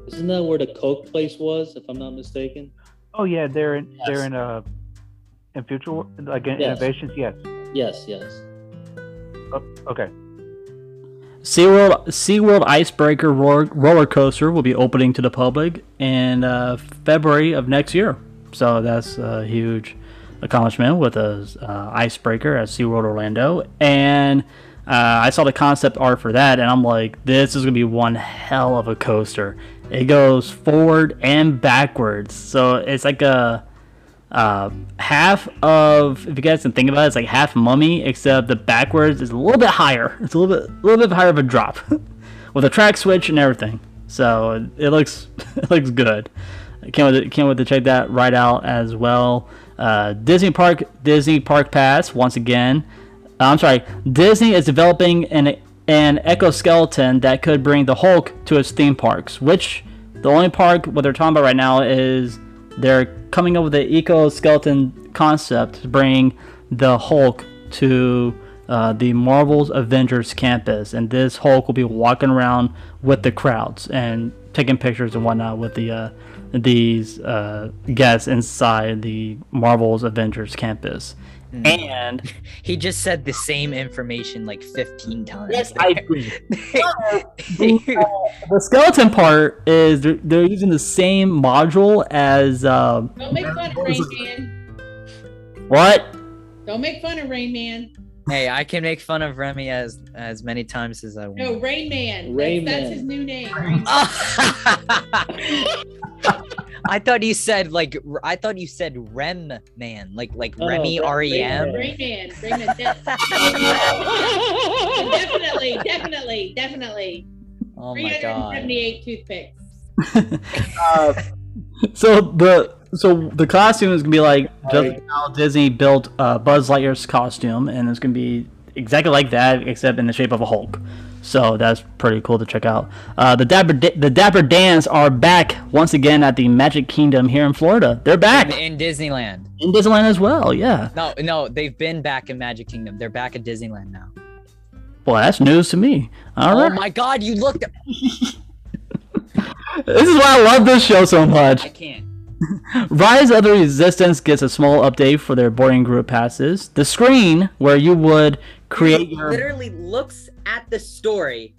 Isn't that where the Coke place was, if I'm not mistaken? Oh yeah, they're in Yes. they're in uh in future Wo- like in Yes. innovations. Yes. Yes, yes. Oh, okay. SeaWorld SeaWorld Icebreaker roller, roller coaster will be opening to the public in uh, February of next year. So that's a huge accomplishment with a uh, icebreaker at SeaWorld Orlando. And uh, I saw the concept art for that, and I'm like, this is gonna be one hell of a coaster. It goes forward and backwards, so it's like a uh, half of if you guys can think about it, it's like half mummy, except the backwards is a little bit higher. It's a little bit, a little bit higher of a drop, with a track switch and everything. So it looks, it looks good. I can't wait, to, can't wait to check that right out as well. Uh, Disney Park, Disney Park Pass once again. uh, I'm sorry, Disney is developing an an exoskeleton that could bring the Hulk to its theme parks. Which the only park what they're talking about right now is they're coming up with the exoskeleton concept to bring the Hulk to uh, the Marvel's Avengers campus, and this Hulk will be walking around with the crowds and taking pictures and whatnot with the uh, these uh, guests inside the Marvel's Avengers campus. And he just said the same information like 15 times. Yes, I agree. the skeleton part is they're, they're using the same module as uh, Don't make fun of Rain Man. what? Don't make fun of Rain Man. Hey, I can make fun of Remy as as many times as I want. No, Rain Man. Rain that's, Man. that's his new name. Rain I thought you said like I thought you said Rem Man, like like Oh, Remy Rem- R E M. Rain Man. Rain Man. definitely, definitely, definitely. Oh my god. 378 toothpicks. Uh, so the so the costume is gonna be like just like how Disney built uh, Buzz Lightyear's costume, and it's gonna be exactly like that, except in the shape of a Hulk. So that's pretty cool to check out. Uh, the Dapper Da- the Dapper Dans are back once again at the Magic Kingdom here in Florida. They're back In, in Disneyland. in Disneyland as well. Yeah. No, no, they've been back in Magic Kingdom. They're back at Disneyland now. Well, that's news to me. All oh right. my god, you looked at This is why I love this show so much. I can't. Rise of the Resistance gets a small update for their boarding group passes. The screen where you would create your literally looks at the story,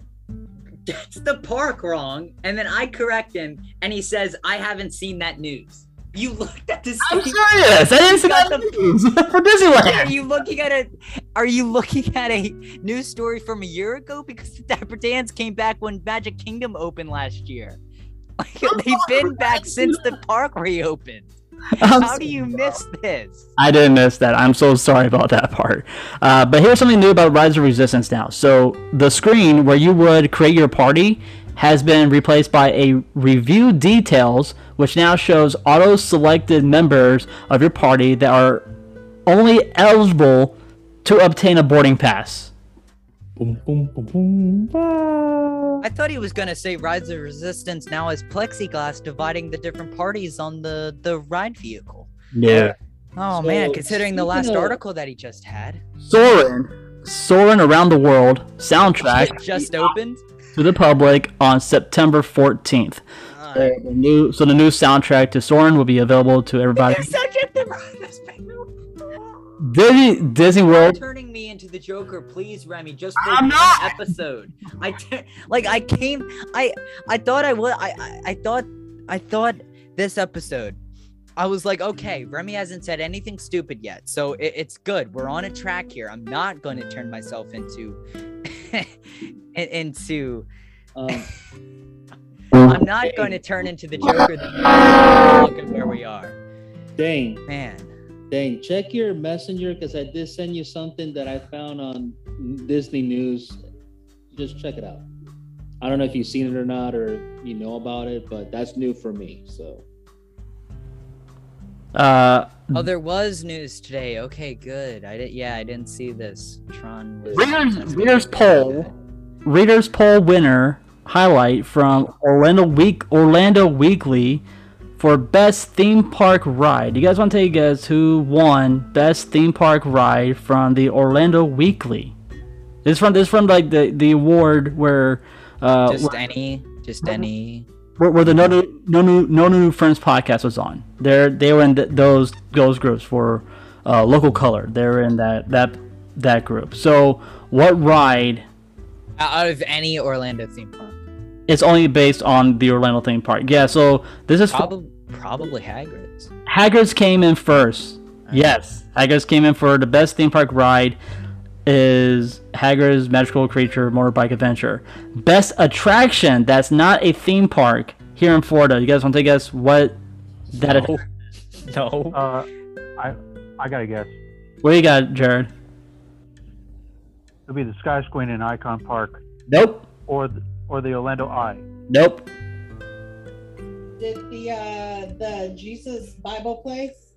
gets the park wrong, and then I correct him, and he says, "I haven't seen that news." You looked at the. I'm serious. I didn't see that the- news for Disneyland. Are you looking at a? Are you looking at a news story from a year ago? Because the Dapper Dans came back when Magic Kingdom opened last year. Like, they've been back since the park reopened. How do you miss this? I didn't miss that. I'm so sorry about that part. Uh, but here's something new about Rise of Resistance now. So the screen where you would create your party has been replaced by a review details, which now shows auto-selected members of your party that are only eligible to obtain a boarding pass. Boom, boom, boom, boom, bah. I thought he was gonna say Rise of Resistance now has plexiglass dividing the different parties on the the ride vehicle. Yeah. Oh So, man, considering the last of- article that he just had, Soarin', Soarin' Around the World soundtrack just opened. to the public on September 14th. Uh, the new, so the new soundtrack to Soarin' will be available to everybody. Subject to this Disney Disney World. turning me into the Joker, please, Remy, just for one episode. I t- like I came, I I thought I would, I, I I thought I thought this episode. I was like, okay, Remy hasn't said anything stupid yet, so it, it's good. We're on a track here. I'm not going to turn myself into into. Um, I'm not going to turn into the Joker. That look at where we are. Dane. Man. Dane, check your messenger because I did send you something that I found on Disney News. Just check it out. I don't know if you've seen it or not, or you know about it, but that's new for me. So Uh, Oh, there was news today. Okay, good. I did. Yeah, I didn't see this. Tron was. readers readers poll readers poll winner highlight from Orlando Week Orlando Weekly for best theme park ride. You guys want to take a guess who won best theme park ride from the Orlando Weekly? This is from this from like the the award where uh Just where- any. Just any. where, where the no new no new no new friends podcast was on. They're they were in th- those those groups for uh, local color. They're in that that that group. So what ride? Out of any Orlando theme park. It's only based on the Orlando theme park. Yeah. So this is for, Probably, probably Hagrid's. Hagrid's came in first. Yes, Hagrid's came in for the best theme park ride. Is Hagrid's Magical Creature Motorbike Adventure best attraction? That's not a theme park here in Florida. You guys want to guess what that? No. No. Uh, I I gotta guess. What do you got, Jared? It'll be the Sky Queen in Icon Park. Nope. Or the, or the Orlando Eye. Nope. Did the uh the Jesus Bible place?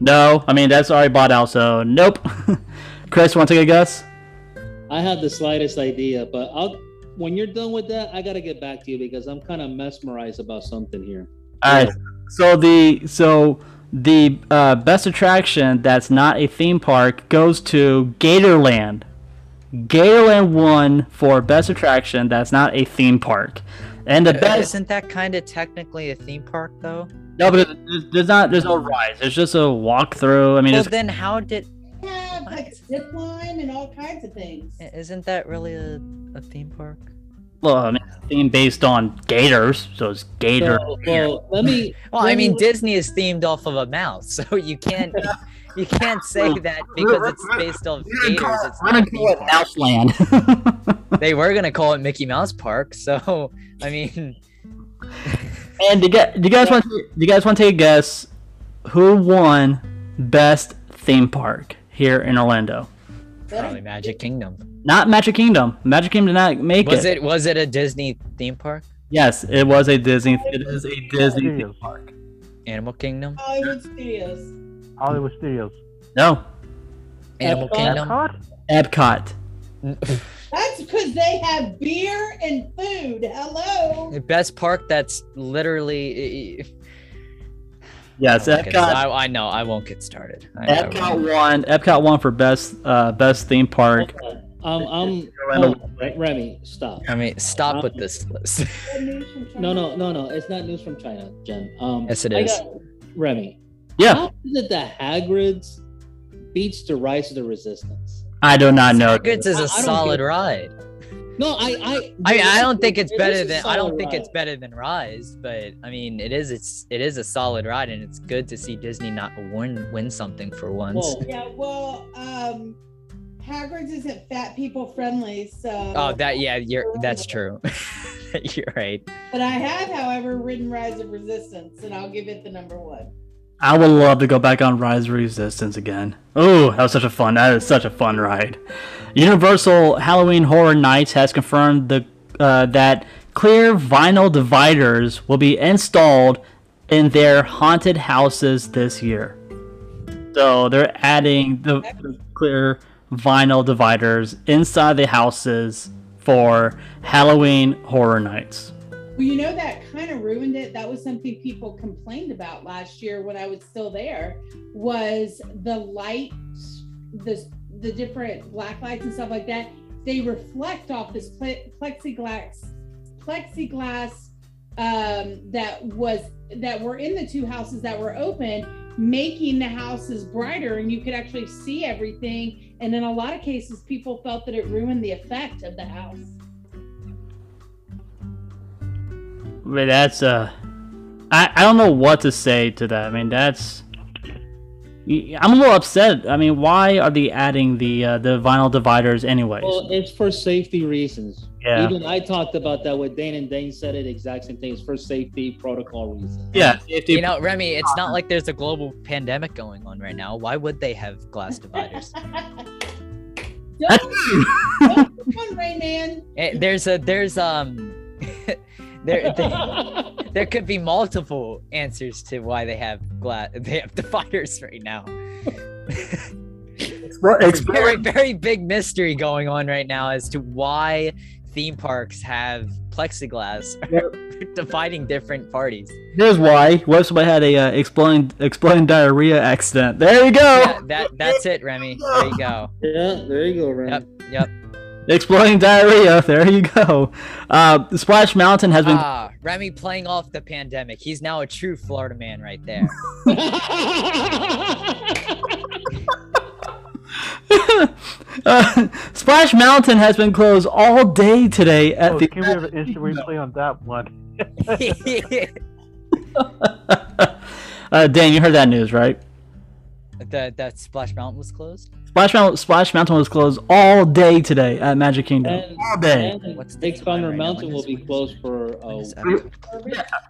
No. I mean that's already bought out, so nope. Chris, want to take a guess? I have the slightest idea, but I'll. When you're done with that, I gotta get back to you because I'm kind of mesmerized about something here. All right. So the so the uh, best attraction that's not a theme park goes to Gatorland. Gatorland won for best attraction that's not a theme park. And the Uh, best Isn't that kind of technically a theme park though? no, but there's, there's not there's no rides. It's just a walkthrough. I mean, well, it's, then how did? have like zip line and all kinds of things. Isn't that really a, a theme park? well, I mean, it's a theme based on gators, so it's gator. Well, well, let me. Well, let I me- mean, Disney is themed off of a mouse, so you can't you can't say that because it's based off gators. It's We're not a gonna call theme it park. Mouseland. They were gonna call it Mickey Mouse Park, so I mean, and do you, guys, do you guys want to, do you guys want to take a guess who won best theme park here in Orlando? probably Magic Kingdom. Not Magic Kingdom. Magic Kingdom did not make Was it. it was it a Disney theme park? Yes, it was a Disney. It is a Disney theme park. Animal Kingdom? Hollywood Studios. Hollywood Studios. No, Animal Kingdom? Epcot. That's because they have beer and food. Hello. The best park that's literally. Yes, I, won't get- Epcot. I, I know. I won't get started. I, I Epcot won. Epcot won for best uh, best theme park. Um, I'm. Oh, Remy, stop. I mean, stop with this list. No, no, no, no. It's not news from China, Jen. Um, Yes, it I is. Remy. Yeah. How is it that Hagrid's beats the Rise of the Resistance? I do not know. Hagrid's is I- a I don't solid get- ride. No, I, I, I mean, I don't think it's It better than I don't solid think it's better than Rise, but I mean, it is it's it is a solid ride, and it's good to see Disney not win win something for once. Yeah, well, um, Hagrid's isn't fat people friendly, so. Oh, that yeah, you're that's true. you're right. But I have, however, ridden Rise of Resistance, and I'll give it the number one. I would love to go back on Rise of Resistance again. Oh, that was such a fun. That is such a fun ride. Universal Halloween Horror Nights has confirmed the uh, that clear vinyl dividers will be installed in their haunted houses this year. So they're adding the, the clear vinyl dividers inside the houses for Halloween Horror Nights. Well, you know that kind of ruined it. That was something people complained about last year when I was still there. Was the lights, the the different black lights and stuff like that? They reflect off this plexiglass plexiglass um, that was that were in the two houses that were open, making the houses brighter, and you could actually see everything. And in a lot of cases, people felt that it ruined the effect of the house. But that's uh, I I don't know what to say to that. I mean, that's I'm a little upset. I mean, why are they adding the uh, the vinyl dividers anyways? Well, it's for safety reasons. Yeah. Even I talked about that with Dane, and Dane said it exact same thing. It's for safety protocol reasons. Yeah, Safety You know, Remy, it's not like there's a global pandemic going on right now. Why would they have glass dividers? Don't, don't come on, Rayman. Eh, there's a there's um there, there there could be multiple answers to why they have glass they have dividers right now. It's a very very big mystery going on right now as to why theme parks have plexiglass dividing different parties. Here's why. What if somebody had a uh, exploding exploding diarrhea accident? There you go. Yeah, that that's it, Remy. There you go. Yeah, there you go, Remy. Yep, yep. Exploding diarrhea. There you go. Uh, Splash Mountain has been. Ah, Remy playing off the pandemic. He's now a true Florida man right there. uh, Splash Mountain has been closed all day today at Oh, the. can we have an instant replay on that one? Uh, Dan, you heard that news, right? that that Splash Mountain was closed. Splash Mountain, Splash Mountain was closed all day today at Magic Kingdom. And, all day. and Big Thunder Mountain will be closed for uh,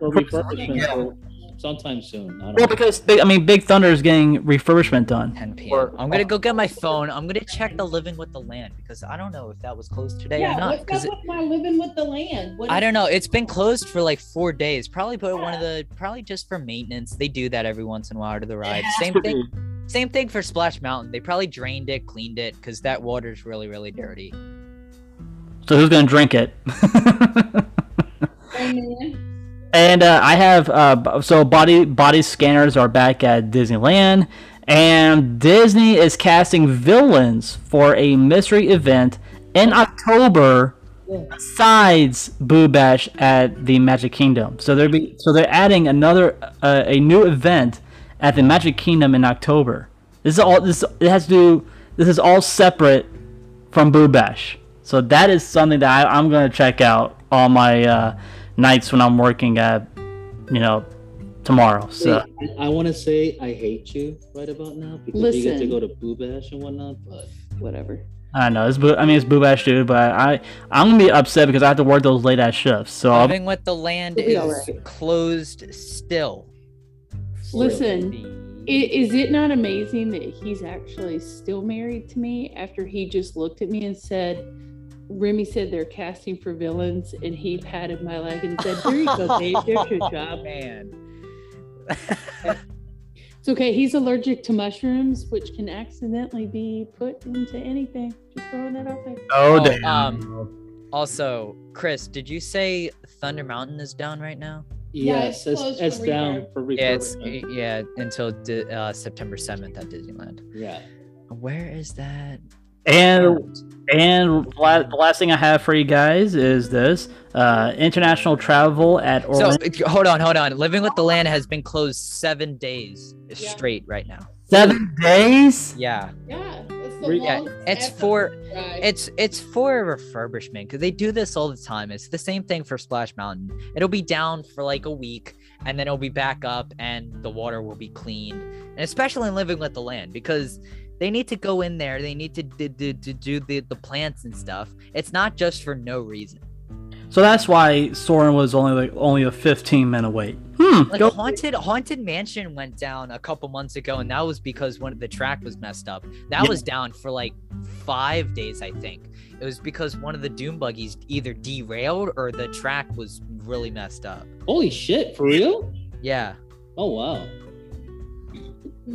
for refurbishment for sometime soon. I don't Well, because big, I mean, Big Thunder is getting refurbishment done. 10 p.m. I'm gonna go get my phone. I'm gonna check the Living with the Land because I don't know if that was closed today Yeah, or not. what's Because up with my living with the land? What I don't know. It's been closed for like four days. Probably put one of the probably just for maintenance. They do that every once in a while to the ride. Same thing. Same thing for Splash Mountain. They probably drained it, cleaned it, because that water's really, really dirty. So who's gonna drink it? And uh, I have uh, so body body scanners are back at Disneyland, and Disney is casting villains for a mystery event in October besides Boo Bash at the Magic Kingdom. So they're be so they're adding another uh, a new event at the Magic Kingdom in October. This is all this it has to do. This is all separate from Boo Bash. So that is something that I, I'm gonna check out on my uh, nights when I'm working at you know tomorrow. So. Wait, I, I want to say I hate you right about now because you get to go to Boo Bash and whatnot, but whatever. I know it's boo. I mean it's Boo Bash, dude. But I I'm gonna be upset because I have to work those late ass shifts. So I'll, Living with the land is alright. closed still. Listen, i- is it not amazing that he's actually still married to me after he just looked at me and said, Remy said they're casting for villains, and he patted my leg and said, There you go, babe. There's your job. Man. It's okay. He's allergic to mushrooms, which can accidentally be put into anything. Just throwing that out there. Oh, damn. Um, also, Chris, did you say Thunder Mountain is down right now? Yeah, yes, it's it's, closed it's for down refurb. for Yeah, it's refurbishment. yeah until di- uh, September seventh at Disneyland. Yeah. Where is that? And and la- the last thing I have for you guys is this: uh, international travel at So Orlando. it- hold on, hold on. Living with the Land has been closed seven days straight right now. Seven days? Yeah. Yeah, that's the Re- yeah, it's for drive. it's it's for a refurbishment because they do this all the time. It's the same thing for Splash Mountain. It'll be down for like a week and then it'll be back up and the water will be cleaned. And especially in Living with the Land because they need to go in there. They need to, to, to, to do the, the plants and stuff. It's not just for no reason. So that's why Soarin' was only like only a 15 minute wait. Hmm. Like haunted haunted mansion went down a couple months ago and that was because when the track was messed up that Yeah. was down for like five days i think it was because one of the doom buggies either derailed or the track was really messed up Holy shit, for real? yeah Oh wow.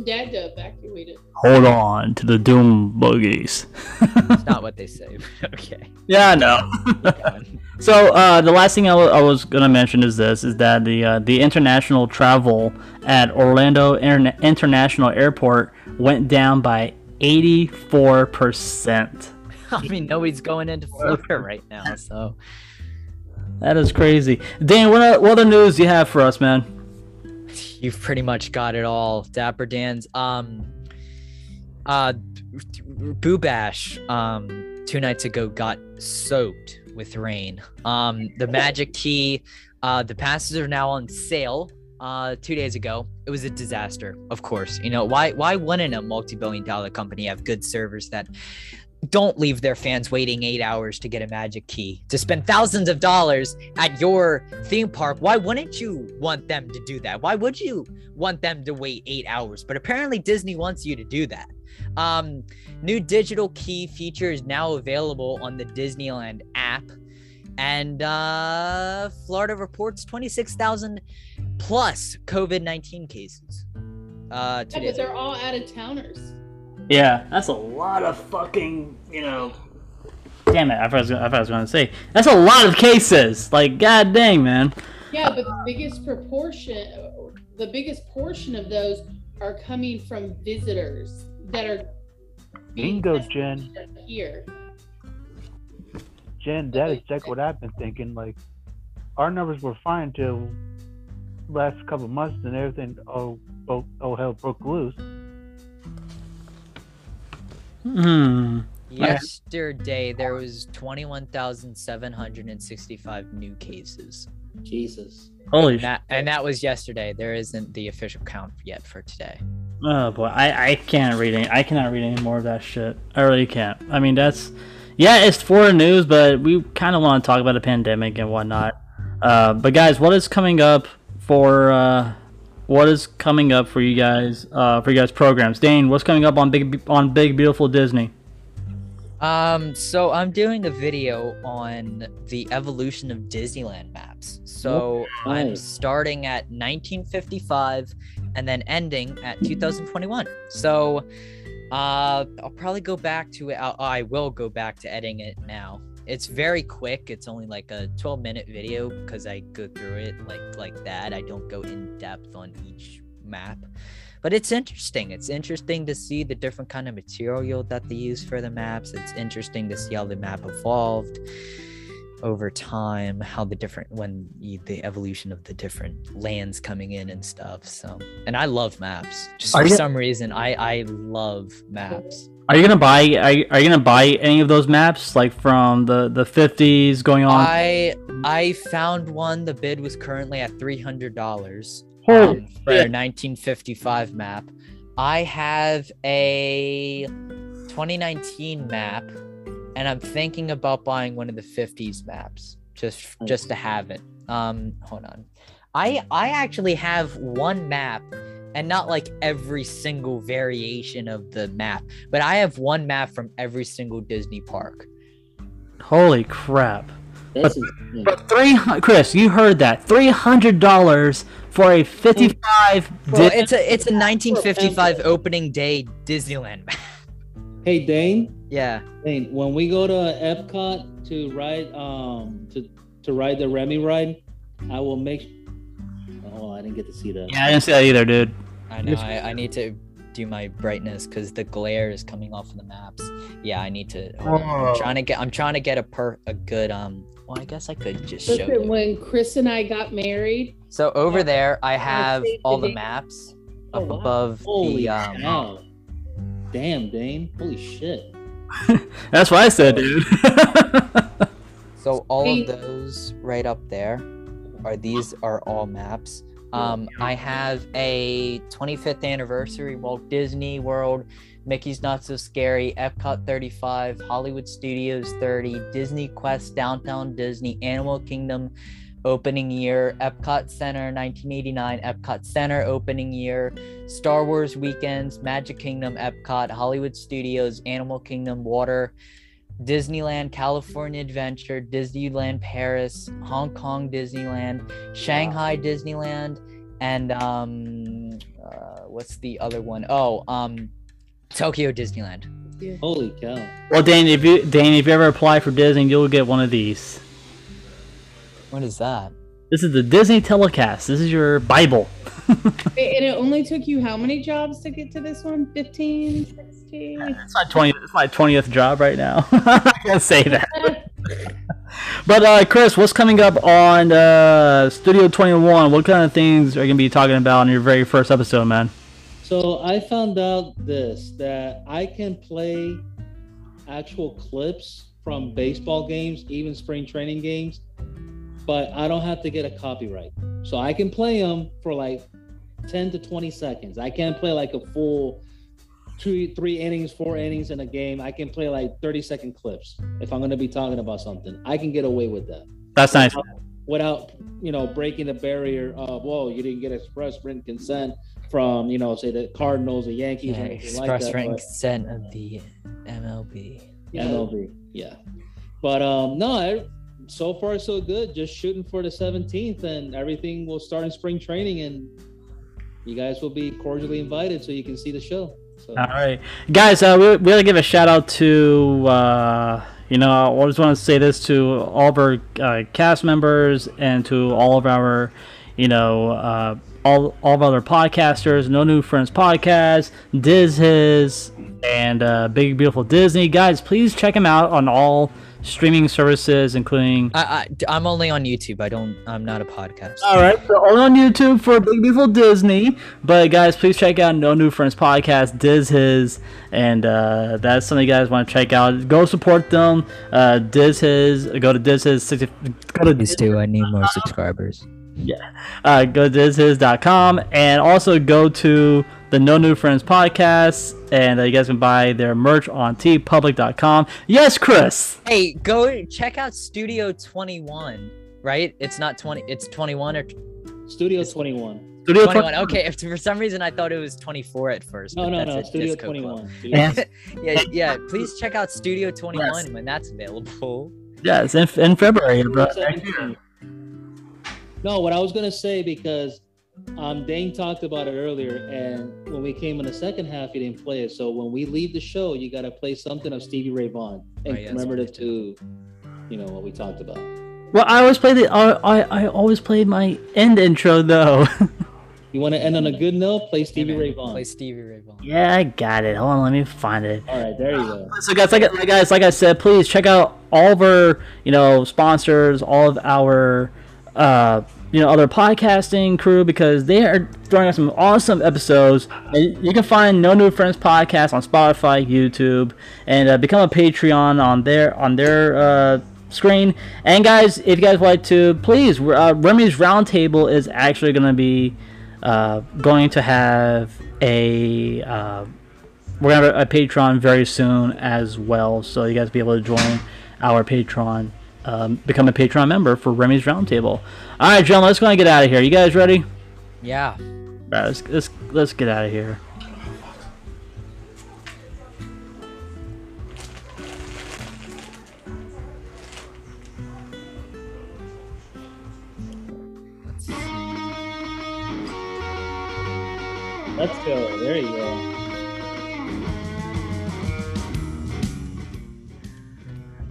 Dad to evacuate it. Hold on to the doom buggies. it's not what they say okay Yeah, I know. so uh, the last thing I was gonna mention is this: is that the uh, the international travel at Orlando Interna- International Airport went down by 84 percent. i mean nobody's going into florida right now so That is crazy. Dan, what, what other news do you have for us, man? You've pretty much got it all dapper dan's. Um uh boo bash um two nights ago got soaked with rain. Um the magic key uh the passes are now on sale. Uh two days ago it was a disaster of course. You know why why wouldn't a multi-billion dollar company have good servers that don't leave their fans waiting eight hours to get a magic key to spend thousands of dollars at your theme park. Why wouldn't you want them to do that? Why would you want them to wait eight hours? But apparently disney wants you to do that. Um new digital key feature is now available on the disneyland app. And uh florida reports 26000 plus covid-19 cases uh two Yeah, but they're all out of towners. Yeah, that's a lot of fucking, you know. Damn it! I thought I was, gonna- I thought I was going to say that's a lot of cases. Like, god dang, man. Yeah, but the biggest proportion, the biggest portion of those are coming from visitors that are Bingo, Jen. here. Jen, that is exactly what I've been thinking. Like, our numbers were fine till last couple months, and everything oh, oh, oh hell broke loose. Hmm. Yesterday there was 21,765 new cases. Jesus. Holy and that, and that was yesterday. There isn't the official count yet for today. Oh boy, I I can't read any. I cannot read any more of that shit. I really can't. I mean, that's yeah, it's foreign news, but we kind of want to talk about the pandemic and whatnot. Uh, but guys, what is coming up for uh, what is coming up for you guys uh, for you guys programs? Dane, what's coming up on big on Big Beautiful Disney? Um, so I'm doing a video on the evolution of Disneyland maps. So Oh, I'm starting at 1955 and then ending at 2021. So uh, I'll probably go back to it. I will go back to editing it now. It's very quick. It's only like a 12 minute video because I go through it like like that. I don't go in depth on each map but it's interesting it's interesting to see the different kind of material that they use for the maps it's interesting to see how the map evolved over time how the different when you, the evolution of the different lands coming in and stuff. So, and I love maps. Just for some reason, I I love maps. Are you gonna buy? Are you, are you gonna buy any of those maps, like from the the fifties going on? I I found one. The bid was currently at three hundred dollars Holy for a 1955 map. I have a 2019 map, and I'm thinking about buying one of the 50s maps just just to have it. Um, hold on. I I actually have one map, and not like every single variation of the map, but I have one map from every single Disney park. Holy crap! That's But, insane. but three hundred, Chris, you heard that? Three hundred dollars for a fifty-five. Well, Di- it's a it's a 1955 opening day Disneyland map. Hey Dane. Yeah. Dane, when we go to Epcot to ride um to to ride the Remy ride, I will make. Oh, I didn't get to see that. yeah, I didn't see that either, dude. I know. I, I need to do my brightness because the glare is coming off of the maps. Yeah, I need to. Oh. I'm trying to get. I'm trying to get a per a good um. Well, I guess I could just show Listen, you. when Chris and I got married, So over there, I I have saved all the the maps Oh, up wow. above Holy the um. cow! Damn, Dane. Holy shit. That's what I said, dude. So all of those right up there are these are all maps. Um, I have a 25th anniversary Walt Disney World, Mickey's Not So Scary, Epcot 35, Hollywood Studios 30, Disney Quest Downtown Disney, Animal Kingdom opening year, Epcot Center 1989, Epcot Center opening year, Star Wars weekends, Magic Kingdom, Epcot, Hollywood Studios, Animal Kingdom, Water, Disneyland California Adventure, Disneyland Paris, Hong Kong Disneyland, Shanghai Disneyland, and um, uh, what's the other one? Oh, um, Tokyo Disneyland. Holy cow! well, Danny, if you Dane, if you ever apply for Disney, you'll get one of these. What is that? This is the Disney telecast. This is your Bible. And it only took you how many jobs to get to this one? 15, 16? It's my twenty. It's my twentieth job right now. I can't say that. But uh, Chris, what's coming up on uh, Studio Twenty One? What kind of things are you gonna be talking about in your very first episode, man? So I found out this that I can play actual clips from baseball games, even spring training games, but I don't have to get a copyright. So I can play them for like 10 to 20 seconds. I can't play like a full two, three innings, four innings in a game. I can play like 30 second clips if I'm going to be talking about something. I can get away with that That's nice. without you know breaking the barrier of whoa you didn't get express written consent from you know say the Cardinals or Yankees Yeah, or anything like express that, written but- consent of the MLB. MLB yeah but um no I, so far so good. Just shooting for the 17th and everything will start in spring training and you guys will be cordially invited so you can see the show. So All right, guys, uh, we we gotta give a shout out to uh, you know I just want to say this to all of our uh, cast members and to all of our you know uh, all all of other podcasters, No New Friends podcast, Diz Hiz, and uh, Big Beautiful Disney. Guys, please check them out on all streaming services, including. I, I I'm only on YouTube. I don't. I'm not a podcast. All right, so only on YouTube for Big Beautiful Disney. But guys, please check out No New Friends podcast, Diz Hiz, and uh, that's something you guys want to check out. Go support them. Uh, Diz Hiz. Go to Diz Hiz. 60, go to Please do. I need more subscribers. yeah. Uh, go to dizhiz.com and also go to the No New Friends podcast, and uh, you guys can buy their merch on teepublic.com. Yes, Chris. Hey, go check out Studio 21. Right? It's not 20. It's 21 or Studio 21 Studio 21. Okay. If for some reason I thought it was 24 at first. No, no, no, Studio 21. Studio- yeah, yeah. Please check out Studio 21 Yes. when that's available. Yes, in, in February, bro. No, what I was gonna say because um, Dane talked about it earlier, and when we came in the second half, he didn't play it. So when we leave the show, you gotta play something of Stevie Ray Vaughan and Oh, yes, commemorative to, you know, what we talked about. Well, I always play the. I, I, I always play my end intro though. You want to end on a good note? Play Stevie Ray Vaughan. Play Stevie Ray Vaughan. yeah, I got it. Hold on, let me find it. All right, there you go. So guys, like like guys, like I said, please check out all of our you know sponsors, all of our uh, you know other podcasting crew because they are throwing out some awesome episodes. And you can find No New Friends podcast on Spotify, YouTube, and uh, become a Patreon on their on their uh, screen. And guys, if you guys would like to, please, uh, Remy's Roundtable is actually going to be uh, going to have a uh, we're gonna have a, Patreon very soon as well, so you guys be able to join our Patreon, um, become a Patreon member for Remy's Roundtable. All right, gentlemen, let's go and get out of here. You guys ready? Yeah. All right, let's let's, let's get out of here. Let's go. There you go.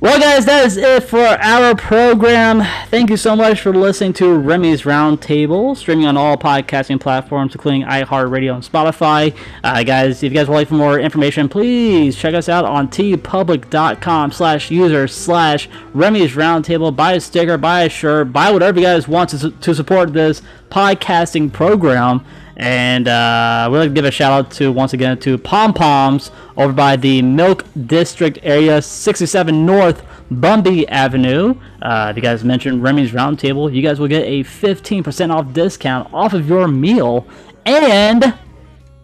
Well, guys, that is it for our program. Thank you so much for listening to Remy's Roundtable, streaming on all podcasting platforms, including iHeartRadio and Spotify. Uh, guys, if you guys would like for more information, please check us out on teepublic.com slash user slash Remy's Roundtable. Buy a sticker, buy a shirt, buy whatever you guys want to, to support this podcasting program. And uh, we'd like to give a shout out to once again to Pom Poms over by the Milk District area, 67 North Bumby Avenue. Uh, if you guys mentioned Remy's Roundtable, you guys will get a 15% off discount off of your meal. And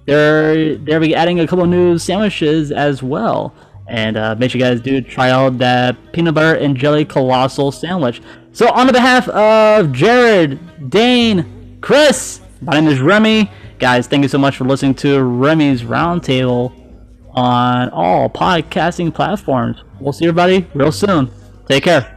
they're they'll be adding a couple new sandwiches as well. And uh, make sure you guys do try out that peanut butter and jelly colossal sandwich. So on the behalf of Jared, Dane, Chris, my name is Remy. Guys, thank you so much for listening to Remy's Roundtable on all podcasting platforms. We'll see everybody real soon. Take care.